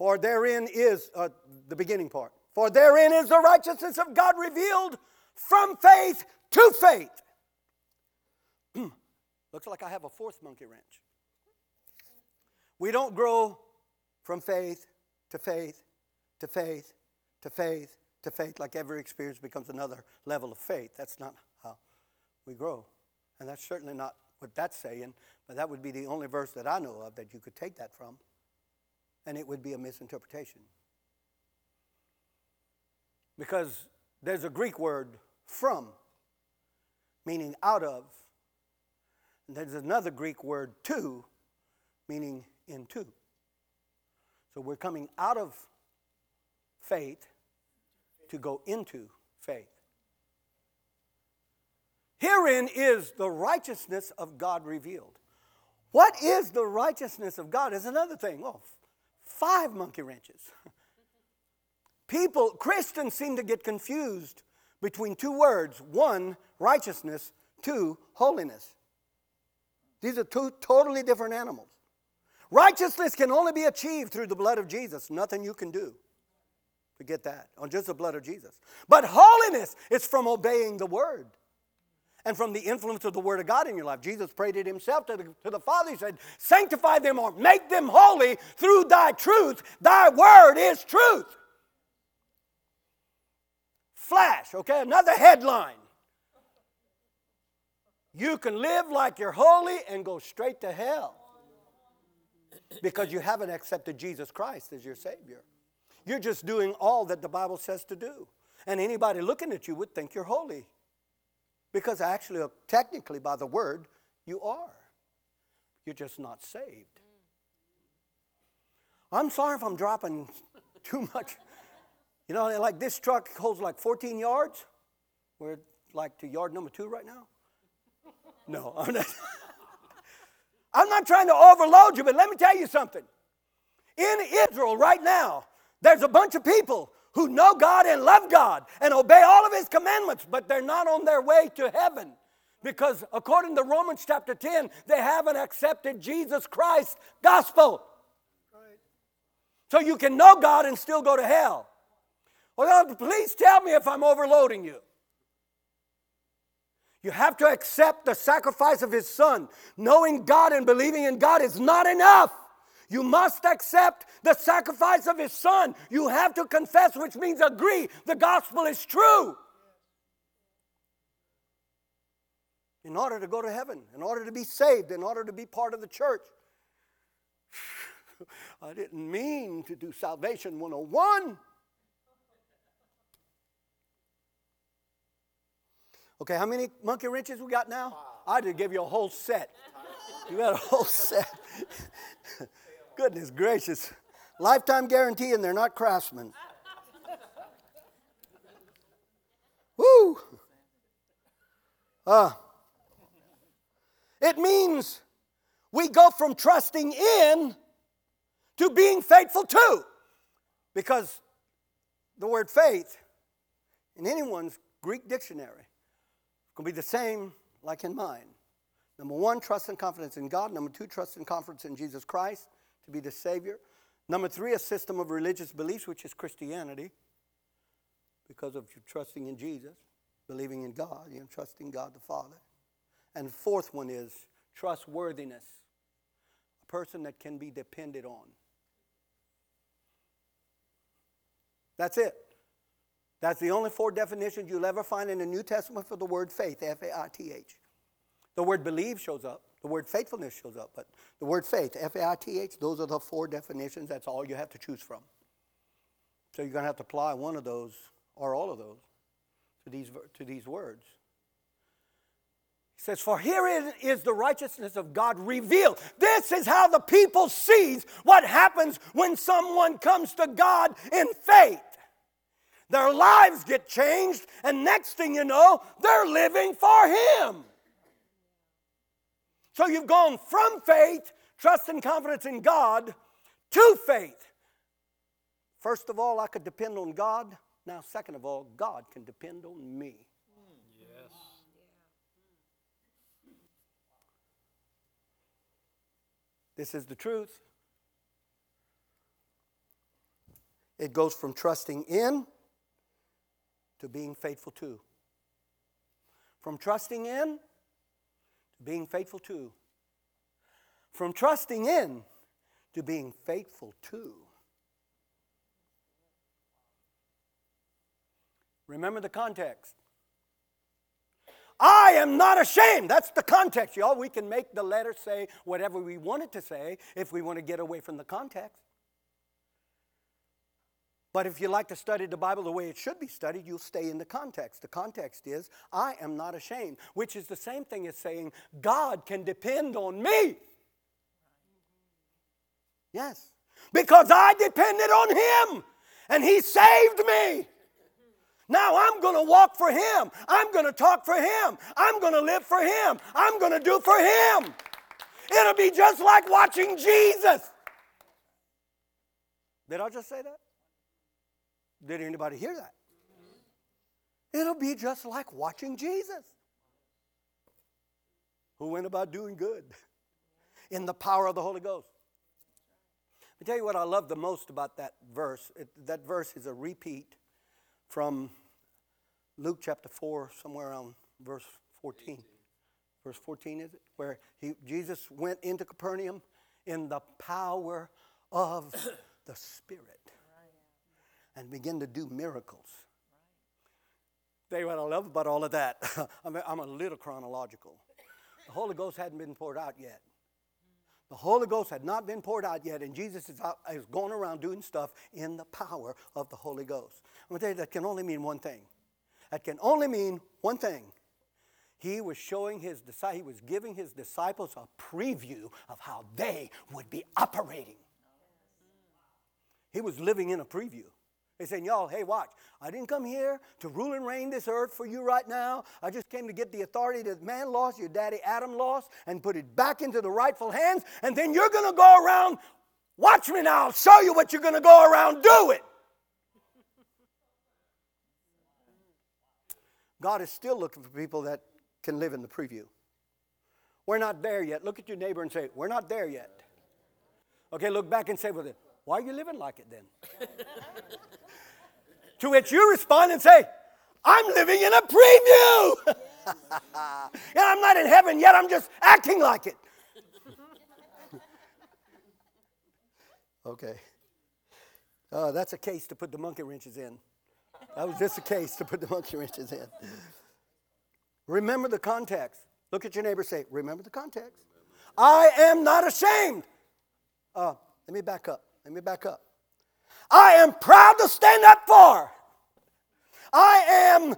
A: For therein is, uh, the beginning part, for therein is the righteousness of God revealed from faith to faith. [clears throat] Looks like I have a fourth monkey wrench. We don't grow from faith to faith to faith to faith to faith, like every experience becomes another level of faith. That's not how we grow. And that's certainly not what that's saying, but that would be the only verse that I know of that you could take that from, and it would be a misinterpretation. Because there's a Greek word, from, meaning out of, and there's another Greek word, to, meaning into. So we're coming out of faith to go into faith. Herein is the righteousness of God revealed. What is the righteousness of God is another thing. Well, five monkey wrenches. People, Christians seem to get confused between two words one, righteousness, two, holiness. These are two totally different animals. Righteousness can only be achieved through the blood of Jesus, nothing you can do. Forget that, on just the blood of Jesus. But holiness is from obeying the word and from the influence of the word of God in your life. Jesus prayed it himself to the, to the Father. He said, Sanctify them or make them holy through thy truth. Thy word is truth. Flash, okay, another headline. You can live like you're holy and go straight to hell because you haven't accepted Jesus Christ as your Savior. You're just doing all that the Bible says to do. And anybody looking at you would think you're holy because actually, uh, technically, by the word, you are. You're just not saved. I'm sorry if I'm dropping [laughs] too much. You know, like this truck holds like 14 yards. We're like to yard number two right now. No, [laughs] I'm not. I'm not trying to overload you, but let me tell you something. In Israel right now, there's a bunch of people who know God and love God and obey all of His commandments, but they're not on their way to heaven. Because according to Romans chapter 10, they haven't accepted Jesus Christ's gospel. So you can know God and still go to hell. Well, please tell me if I'm overloading you. You have to accept the sacrifice of His Son. Knowing God and believing in God is not enough. You must accept the sacrifice of His Son. You have to confess, which means agree the gospel is true. In order to go to heaven, in order to be saved, in order to be part of the church. [sighs] I didn't mean to do Salvation 101. Okay, how many monkey wrenches we got now? I just gave you a whole set. You got a whole set. [laughs] Goodness gracious. Lifetime guarantee, and they're not craftsmen. [laughs] Woo! Uh, it means we go from trusting in to being faithful to. Because the word faith in anyone's Greek dictionary can be the same like in mine. Number one, trust and confidence in God. Number two, trust and confidence in Jesus Christ to be the Savior. Number three, a system of religious beliefs, which is Christianity, because of your trusting in Jesus, believing in God, you know, trusting God the Father. And fourth one is trustworthiness, a person that can be depended on. That's it. That's the only four definitions you'll ever find in the New Testament for the word faith, F A I T H. The word believe shows up, the word faithfulness shows up, but the word faith, F A I T H, those are the four definitions. That's all you have to choose from. So you're going to have to apply one of those or all of those to these, to these words. He says, For here is the righteousness of God revealed. This is how the people sees what happens when someone comes to God in faith. Their lives get changed, and next thing you know, they're living for Him. So you've gone from faith, trust and confidence in God, to faith. First of all, I could depend on God. Now, second of all, God can depend on me. Yes. This is the truth. It goes from trusting in to being faithful to. From trusting in being faithful to. From trusting in to being faithful to. Remember the context. I am not ashamed. That's the context, y'all. We can make the letter say whatever we want it to say if we want to get away from the context. But if you like to study the Bible the way it should be studied, you'll stay in the context. The context is, I am not ashamed, which is the same thing as saying, God can depend on me. Yes. Because I depended on Him and He saved me. Now I'm going to walk for Him. I'm going to talk for Him. I'm going to live for Him. I'm going to do for Him. It'll be just like watching Jesus. Did I just say that? Did anybody hear that? It'll be just like watching Jesus, who went about doing good [laughs] in the power of the Holy Ghost. I tell you what I love the most about that verse. It, that verse is a repeat from Luke chapter 4, somewhere around verse 14. Verse 14 is it? Where he, Jesus went into Capernaum in the power of the Spirit and begin to do miracles. You what I love about all of that. [laughs] I'm, a, I'm a little chronological. The Holy Ghost hadn't been poured out yet. The Holy Ghost had not been poured out yet, and Jesus is, out, is going around doing stuff in the power of the Holy Ghost. I'm going to tell you that can only mean one thing. That can only mean one thing. He was showing his disciples, he was giving his disciples a preview of how they would be operating. He was living in a preview. He's saying, Y'all, hey, watch. I didn't come here to rule and reign this earth for you right now. I just came to get the authority that man lost, your daddy Adam lost, and put it back into the rightful hands. And then you're going to go around, watch me now, I'll show you what you're going to go around do it. God is still looking for people that can live in the preview. We're not there yet. Look at your neighbor and say, We're not there yet. Okay, look back and say it, Why are you living like it then? [laughs] to which you respond and say, I'm living in a preview. [laughs] and I'm not in heaven yet, I'm just acting like it. [laughs] okay. Uh, that's a case to put the monkey wrenches in. That was just a case to put the monkey wrenches in. Remember the context. Look at your neighbor say, Remember the context. I am not ashamed. Uh, let me back up. Let me back up. I am proud to stand up for. I am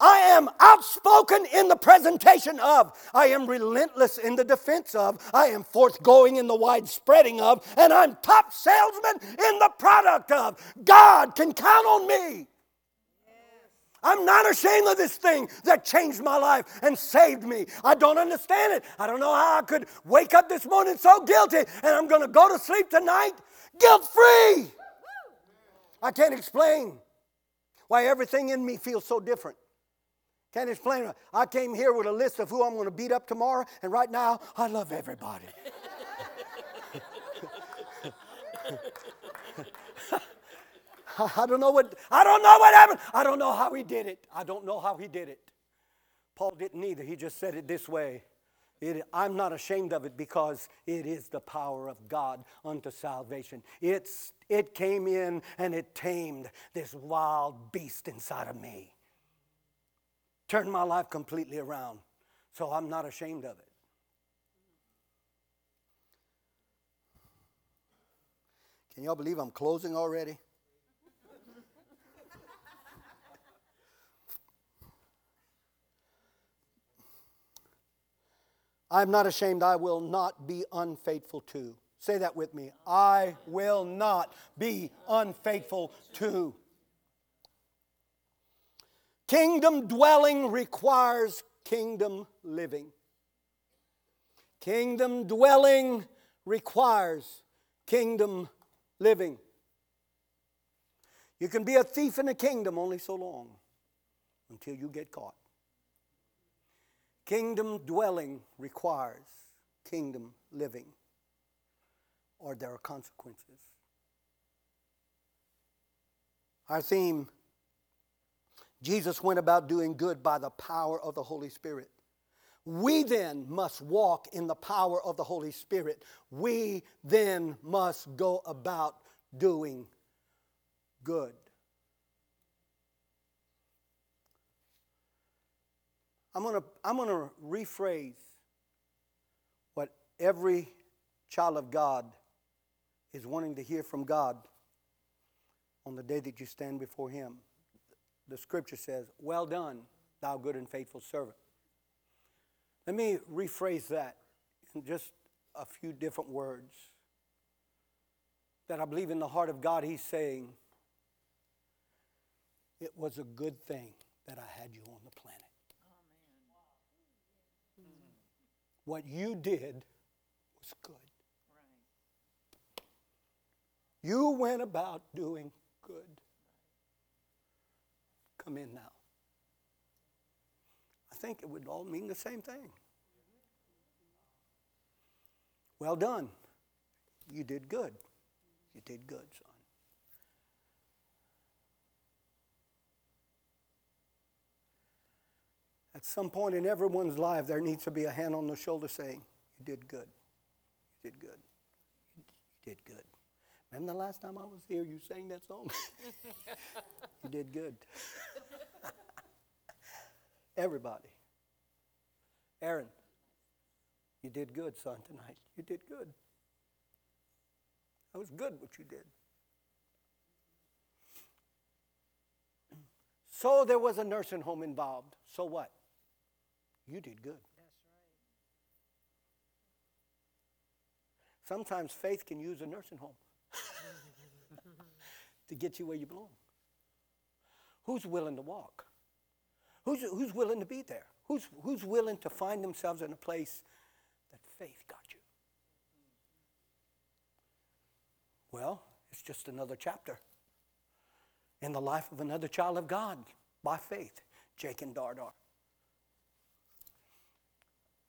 A: I am outspoken in the presentation of. I am relentless in the defense of. I am forthgoing in the wide spreading of. And I'm top salesman in the product of. God can count on me. I'm not ashamed of this thing that changed my life and saved me. I don't understand it. I don't know how I could wake up this morning so guilty and I'm going to go to sleep tonight guilt free. I can't explain why everything in me feels so different. Can't explain. I came here with a list of who I'm going to beat up tomorrow, and right now, I love everybody. [laughs] I don't know what I don't know what happened. I don't know how he did it. I don't know how he did it. Paul didn't either. He just said it this way. It, I'm not ashamed of it because it is the power of God unto salvation. It's, it came in and it tamed this wild beast inside of me. Turned my life completely around. So I'm not ashamed of it. Can y'all believe I'm closing already? I'm not ashamed. I will not be unfaithful to. Say that with me. I will not be unfaithful to. Kingdom dwelling requires kingdom living. Kingdom dwelling requires kingdom living. You can be a thief in the kingdom only so long until you get caught. Kingdom dwelling requires kingdom living, or there are consequences. Our theme Jesus went about doing good by the power of the Holy Spirit. We then must walk in the power of the Holy Spirit. We then must go about doing good. I'm going to I'm going to rephrase what every child of God is wanting to hear from God on the day that you stand before Him. The scripture says, Well done, thou good and faithful servant. Let me rephrase that in just a few different words. That I believe in the heart of God, He's saying, It was a good thing that I had you on the planet. What you did was good. You went about doing good. Come in now. I think it would all mean the same thing. Well done. You did good. You did good, son. At some point in everyone's life, there needs to be a hand on the shoulder saying, You did good. You did good. You did good. Remember the last time I was here, you sang that song? [laughs] you did good. Everybody. Aaron, you did good, son, tonight. You did good. That was good what you did. So there was a nursing home involved. So what? You did good. That's right. Sometimes faith can use a nursing home to get you where you belong. Who's willing to walk? Who's, who's willing to be there? Who's, who's willing to find themselves in a place that faith got you? Well, it's just another chapter in the life of another child of God by faith, Jachin Dardar.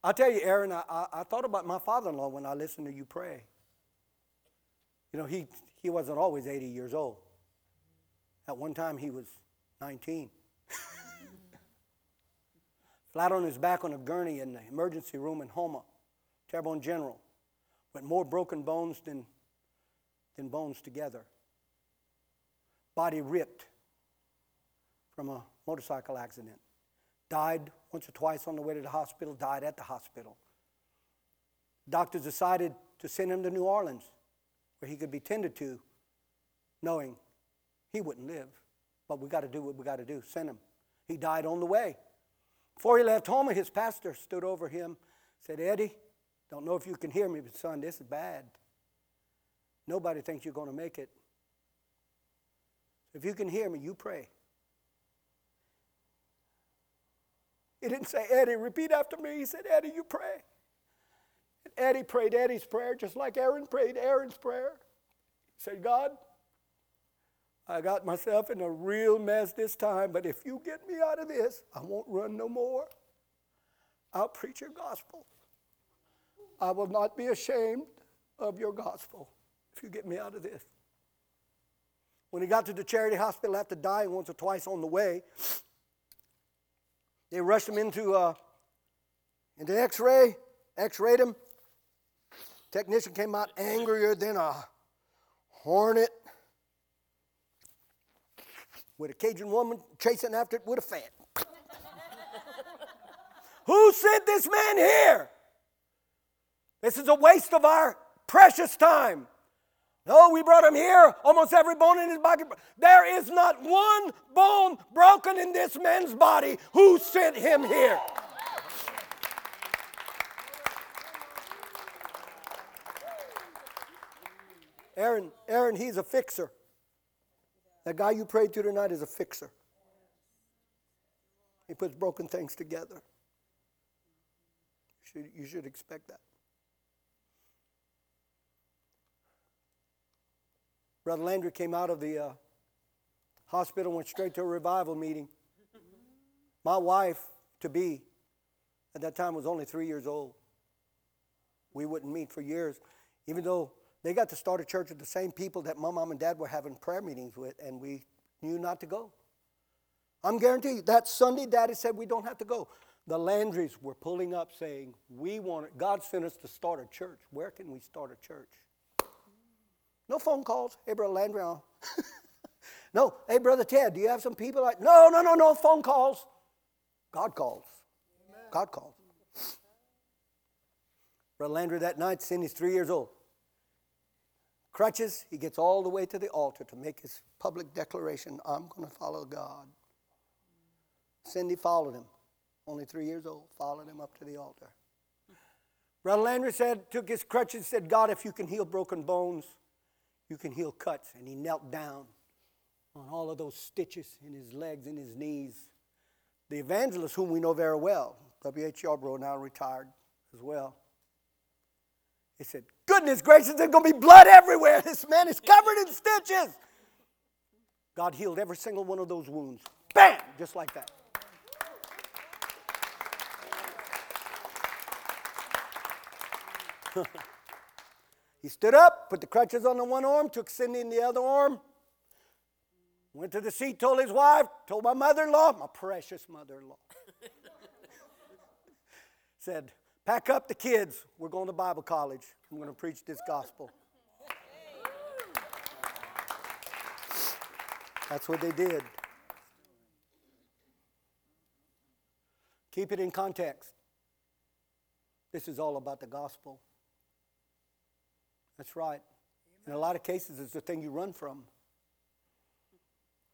A: I'll tell you, Aaron, I, I, I thought about my father in law when I listened to you pray. You know, he, he wasn't always 80 years old. At one time, he was 19. [laughs] Flat on his back on a gurney in the emergency room in Houma, Terrebonne General, with more broken bones than, than bones together. Body ripped from a motorcycle accident. Died once or twice on the way to the hospital, died at the hospital. Doctors decided to send him to New Orleans, where he could be tended to, knowing he wouldn't live. But we got to do what we got to do. Send him. He died on the way. Before he left home, his pastor stood over him, said, Eddie, don't know if you can hear me, but son, this is bad. Nobody thinks you're going to make it. If you can hear me, you pray. He didn't say, Eddie, repeat after me. He said, Eddie, you pray. Eddie prayed Eddie's prayer just like Aaron prayed Aaron's prayer. He said, God, I got myself in a real mess this time, but if you get me out of this, I won't run no more. I'll preach your gospel. I will not be ashamed of your gospel if you get me out of this. When he got to the charity hospital after dying once or twice on the way, they rushed him into, uh, into x ray, x rayed him. Technician came out angrier than a hornet with a Cajun woman chasing after it with a fan. [laughs] Who sent this man here? This is a waste of our precious time. No, we brought him here. Almost every bone in his body. There is not one bone broken in this man's body. Who sent him here? Aaron, Aaron, he's a fixer. That guy you prayed to tonight is a fixer. He puts broken things together. You should, you should expect that. Brother Landry came out of the uh, hospital, went straight to a revival meeting. My wife, to be, at that time was only three years old. We wouldn't meet for years, even though they got to start a church with the same people that my mom and dad were having prayer meetings with, and we knew not to go. I'm guaranteed you, that Sunday, Daddy said we don't have to go. The Landrys were pulling up saying, We want it. God sent us to start a church. Where can we start a church? No phone calls. Hey, Brother Landry. Uh, [laughs] no. Hey, Brother Ted, do you have some people? Like, no, no, no, no phone calls. God calls. Amen. God calls. Brother Landry that night, Cindy's three years old crutches, he gets all the way to the altar to make his public declaration I'm going to follow God. Cindy followed him, only three years old, followed him up to the altar. Brother Landry said, took his crutches, said, God, if you can heal broken bones, you can heal cuts. And he knelt down on all of those stitches in his legs and his knees. The evangelist, whom we know very well, W.H. Yarbrough, now retired as well, he said, goodness gracious, there's going to be blood everywhere. [laughs] This man is covered in stitches. God healed every single one of those wounds. Bam! Just like that. [laughs] he stood up, put the crutches on the one arm, took Cindy in the other arm, went to the seat, told his wife, told my mother in law, my precious mother in law, [laughs] said, Pack up the kids. We're going to Bible college. I'm going to preach this gospel. That's what they did. Keep it in context. This is all about the gospel. That's right. In a lot of cases, it's the thing you run from.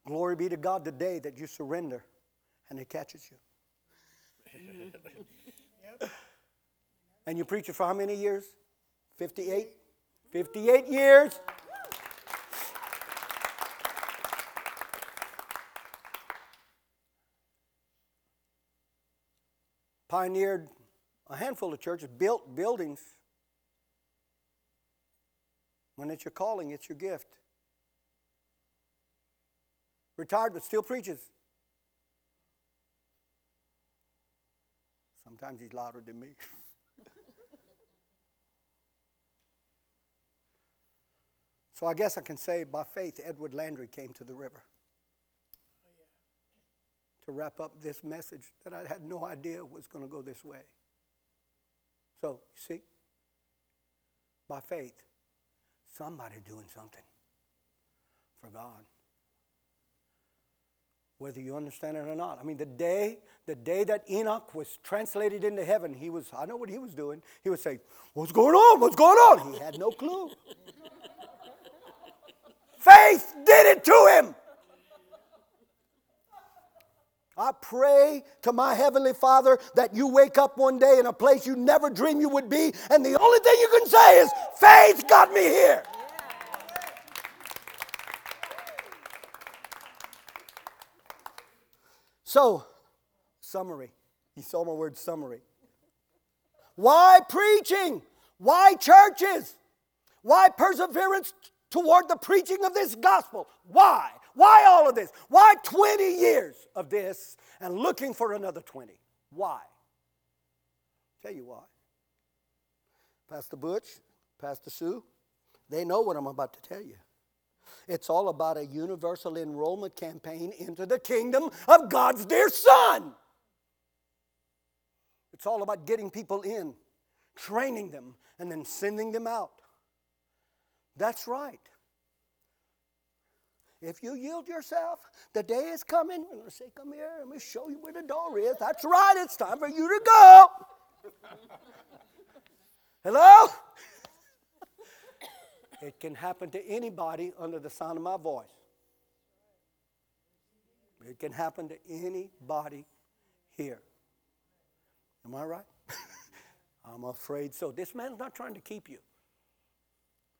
A: Glory be to God the day that you surrender and it catches you. [laughs] and you preach it for how many years? 58? 58 years. Pioneered a handful of churches, built buildings. When it's your calling, it's your gift. Retired, but still preaches. Sometimes he's louder than me. [laughs] so I guess I can say by faith, Edward Landry came to the river to wrap up this message that I had no idea was going to go this way. So, you see, by faith, somebody doing something for God. Whether you understand it or not. I mean, the day, the day that Enoch was translated into heaven, he was, I know what he was doing. He would say, What's going on? What's going on? He had no clue. Faith did it to him. I pray to my Heavenly Father that you wake up one day in a place you never dreamed you would be, and the only thing you can say is, Faith got me here. So, summary. You saw my word summary. Why preaching? Why churches? Why perseverance toward the preaching of this gospel? Why? Why all of this? Why 20 years of this and looking for another 20? Why? Tell you why. Pastor Butch, Pastor Sue, they know what I'm about to tell you. It's all about a universal enrollment campaign into the kingdom of God's dear Son. It's all about getting people in, training them, and then sending them out. That's right. If you yield yourself, the day is coming. I'm going to say, Come here, let me show you where the door is. That's right, it's time for you to go. Hello? it can happen to anybody under the sound of my voice. It can happen to anybody here. Am I right? [laughs] I'm afraid so. This man's not trying to keep you.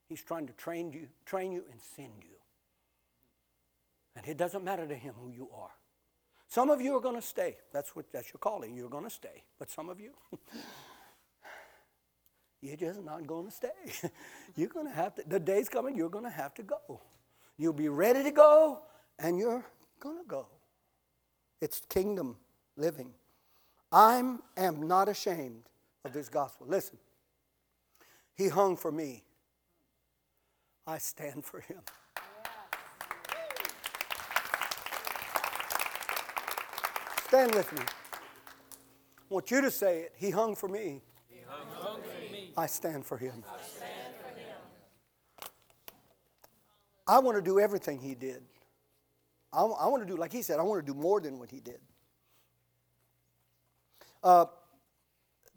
A: He's trying to train you, train you and send you. And it doesn't matter to him who you are. Some of you are going to stay. That's what that's your calling. You're going to stay. But some of you, [laughs] you're just not going to stay. [laughs] you're going to have to. The day's coming. You're going to have to go. You'll be ready to go, and you're going to go. It's kingdom living. I am not ashamed of this gospel. Listen, he hung for me. I stand for him. Stand with me. I want you to say it. He hung for me. He Hung for me. I stand for him. I, stand for him. I want to do everything he did. I, I, want to do, like he said, I want to do more than what he did. Uh,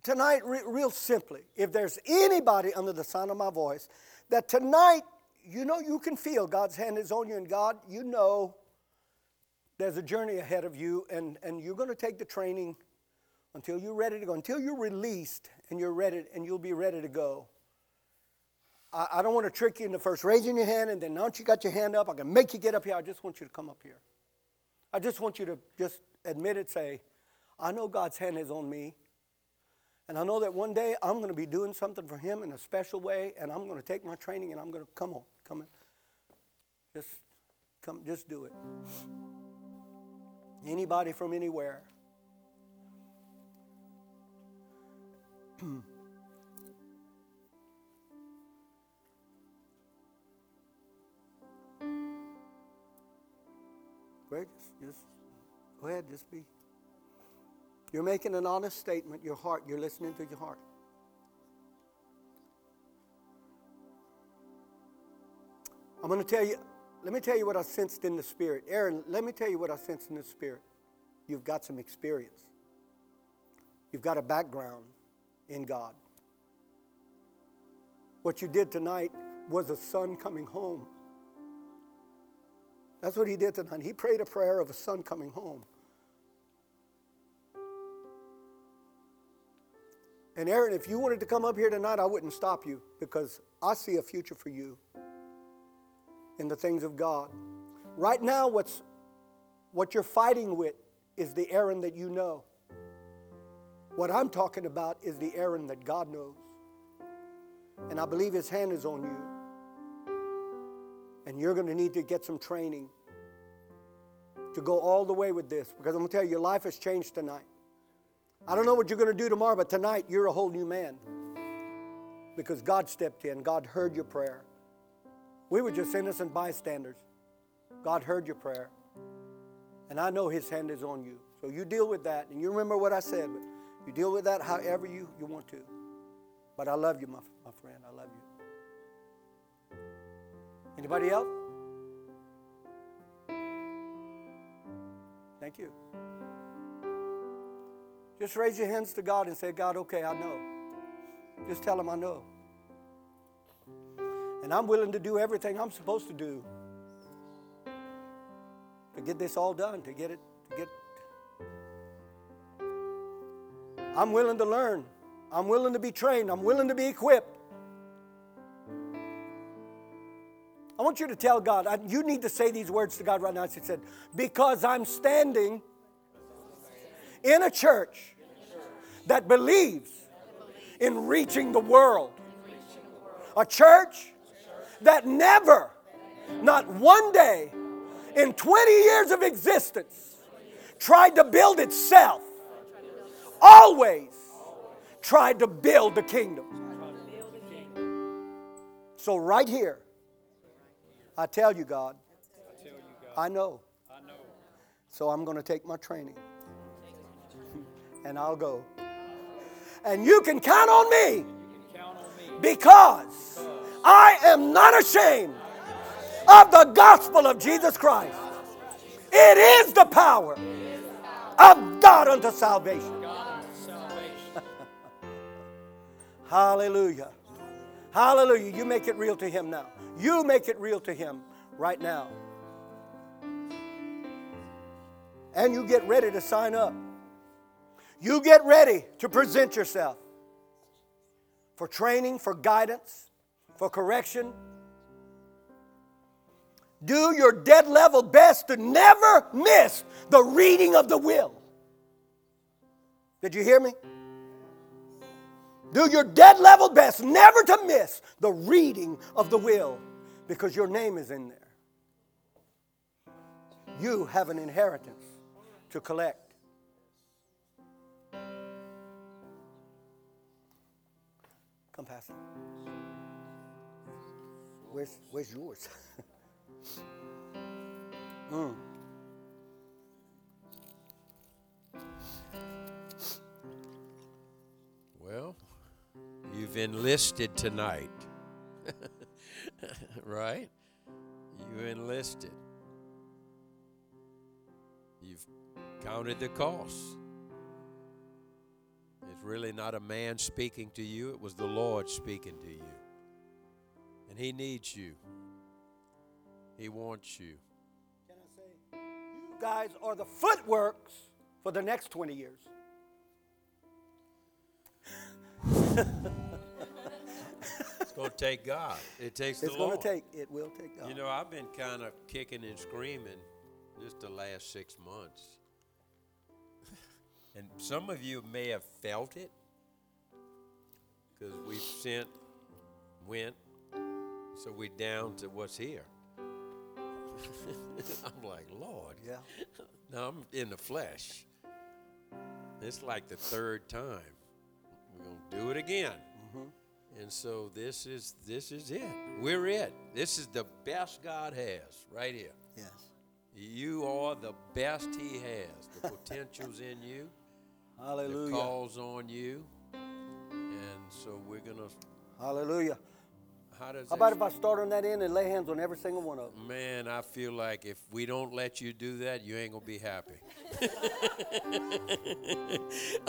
A: tonight, re- real simply, if there's anybody under the sound of my voice that tonight, you know, you can feel God's hand is on you, and God, you know there's a journey ahead of you, and, and you're going to take the training until you're ready to go, until you're released and you're ready, and you'll be ready to go. I, I don't want to trick you into first raising your hand, and then once you got your hand up, I can make you get up here. I just want you to come up here. I just want you to just admit it, say, I know God's hand is on me, And I know that one day I'm going to be doing something for him in a special way, and I'm going to take my training and I'm going to come on, come. Just come, just do it. Anybody from anywhere. Great, just, just go ahead, just be. You're making an honest statement, your heart, you're listening to your heart. I'm going to tell you, let me tell you what I sensed in the spirit. Aaron, let me tell you what I sensed in the spirit. You've got some experience, you've got a background in God. What you did tonight was a son coming home. That's what he did tonight. He prayed a prayer of a son coming home. And Aaron, if you wanted to come up here tonight, I wouldn't stop you because I see a future for you in the things of God. Right now, what's what you're fighting with is the Aaron that you know. What I'm talking about is the Aaron that God knows. And I believe his hand is on you. And you're going to need to get some training to go all the way with this because I'm going to tell you, your life has changed tonight. I don't know what you're going to do tomorrow, but tonight you're a whole new man because God stepped in. God heard your prayer. We were just innocent bystanders. God heard your prayer. And I know His hand is on you. So you deal with that. And you remember what I said, but you deal with that however you, you want to. But I love you, my, my friend. I love you. Anybody else? Thank you. Just raise your hands to God and say, God, okay, I know. Just tell Him I know. And I'm willing to do everything I'm supposed to do to get this all done, to get it, to get. I'm willing to learn. I'm willing to be trained. I'm willing to be equipped. I want you to tell God, I, you need to say these words to God right now. She said, Because I'm standing in a church that believes in reaching the world. A church that never, not one day in 20 years of existence, tried to build itself, always tried to build the kingdom. So, right here, I tell you, God, I know. So, I'm going to take my training [laughs] and I'll go. And you can count on me because I am not ashamed of the gospel of Jesus Christ. It is the power of God unto salvation. [laughs] Hallelujah. Hallelujah. You make it real to Him now. You make it real to Him right now. And you get ready to sign up. You get ready to present yourself for training, for guidance, for correction. Do your dead level best to never miss the reading of the will. Did you hear me? Do your dead level best never to miss the reading of the will because your name is in there. You have an inheritance to collect. Come, Pastor. Where's, where's yours? [laughs] mm.
C: Well, you've enlisted tonight. [laughs] right? You enlisted. You've counted the costs. It's really not a man speaking to you, it was the Lord speaking to you. And He needs you, He wants you.
A: Can I say, you guys are the footworks for the next 20 years.
C: It's going to take God. It takes
A: It's
C: the
A: going to take, it will take God.
C: You know, I've been kind of kicking and screaming just the last six months. and some of you may have felt it, because we've sent, went, so we're down to what's here. [laughs] I'm like, Lord.
A: Yeah.
C: Now I'm in the flesh. It's like the third time. We're gonna do it again. Mm-hmm. And so this is this is it. We're it. This is the best God has right here.
A: Yes.
C: You are the best He has. The potential's in you.
A: Hallelujah.
C: The calls on you. And so we're gonna.
A: Hallelujah.
C: How does
A: How about if I start on that end and lay hands on every single one of them?
C: Man, I feel like if we don't let you do that, you ain't gonna be happy. [laughs]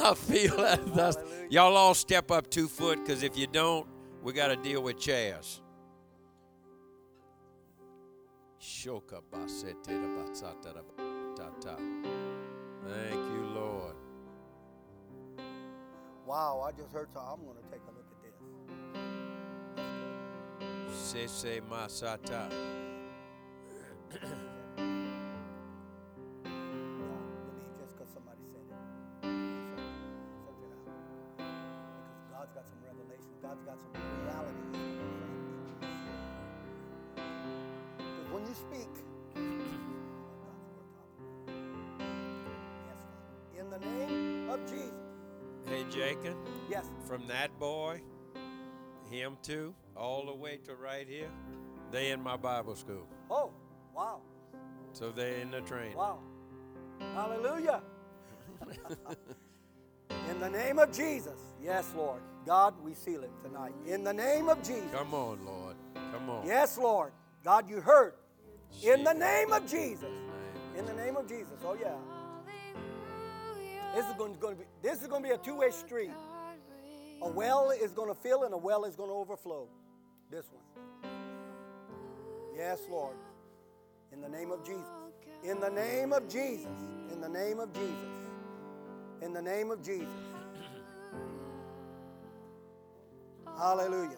C: I feel like [laughs] that's, y'all all step up two foot, because if you don't, we got to deal with chairs. Shoka basete da basata da ta-ta. Thank you, Lord.
A: Wow, I just heard so I'm going to take a
C: Sese masata. [coughs]
A: No, believe just because somebody said it. Search it out. Because God's got some revelation. God's got some reality. Because when you speak, God's word talks. Yes, Father. In the name of Jesus.
C: Hey, Jacob.
A: Yes.
C: from that boy, him too, way to right here, they in my Bible school.
A: Oh, wow.
C: So they in the train.
A: Wow. Hallelujah. [laughs] In the name of Jesus. Yes, Lord. God, we seal it tonight. In the name of Jesus.
C: Come on, Lord. Come on.
A: Yes, Lord. God, you heard. In the name of Jesus. In the name of Jesus. Oh yeah. This is going to be this is going to be a two-way street. A well is going to fill and a well is going to overflow. This one. Yes, Lord. In the name of Jesus. In the name of Jesus. In the name of Jesus. In the name of Jesus. Hallelujah.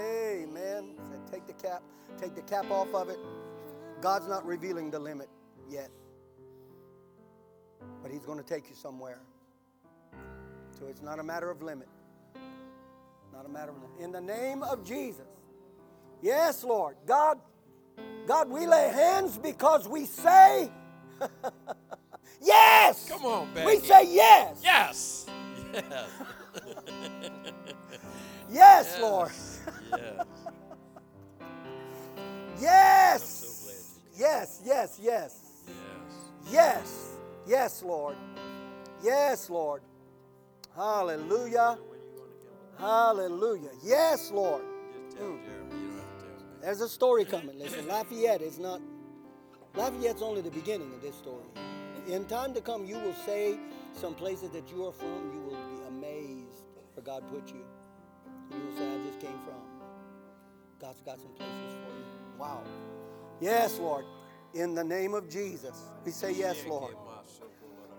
A: Amen. Said, take the cap, take the cap off of it. God's not revealing the limit yet. But He's going to take you somewhere. So it's not a matter of limit. Not a matter of limit. In the name of Jesus. Yes, Lord. God, God, we lay hands because we say [laughs] yes.
C: Come on,
A: We say yes.
C: Yes. [laughs] Yes.
A: Yes, Lord.
C: yes.
A: Yes. Yes, yes, yes.
C: Yes.
A: Yes. Yes, Lord. Yes, Lord. Hallelujah. Hallelujah. Yes, Lord.
C: Just mm.
A: There's a story coming. Listen, Lafayette is not, Lafayette's only the beginning of this story. In time to come, you will say some places that you are from, you will be amazed where God put you. You will say, I just came from. God's got some places for you. Wow. Yes, Lord. In the name of Jesus, we say yes, Lord.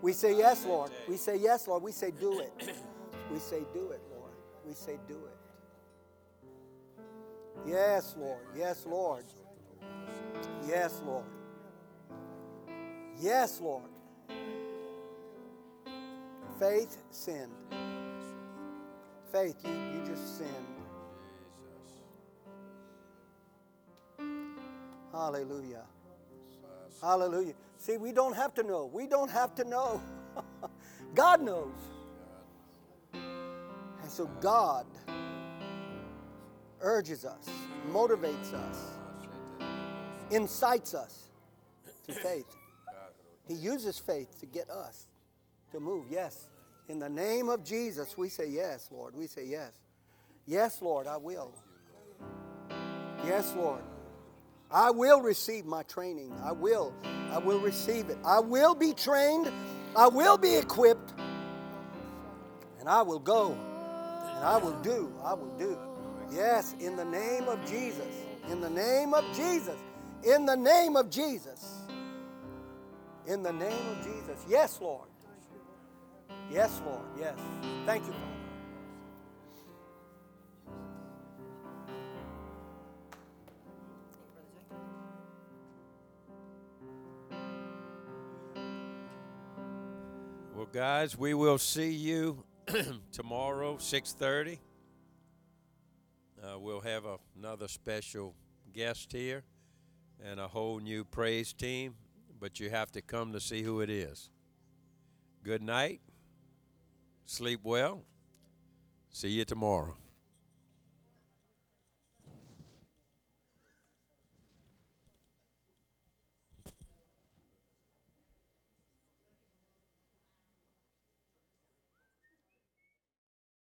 A: We say yes, Lord. We say yes, Lord. We say do it. We say do it, Lord. We say do it. Yes, Lord. Yes, Lord. Yes, Lord. Yes, Lord. Faith sinned. Faith, you, you just sinned. Hallelujah. Hallelujah. See, we don't have to know. We don't have to know. [laughs] God knows. And so God urges us, motivates us, incites us to faith. He uses faith to get us to move. Yes. In the name of Jesus, we say yes, Lord. We say yes. Yes, Lord, I will. Yes, Lord. I will receive my training. I will. I will receive it. I will be trained. I will be equipped. And I will go. And I will do. I will do. Yes, in the name of Jesus. In the name of Jesus. In the name of Jesus. In the name of Jesus. Yes, Lord. Yes, Lord. Yes. Thank you, Father.
C: Well, guys, we will see you [clears throat] tomorrow, 6:30. Uh, we'll have a, another special guest here and a whole new praise team, but you have to come to see who it is. Good night. Sleep well. See you tomorrow.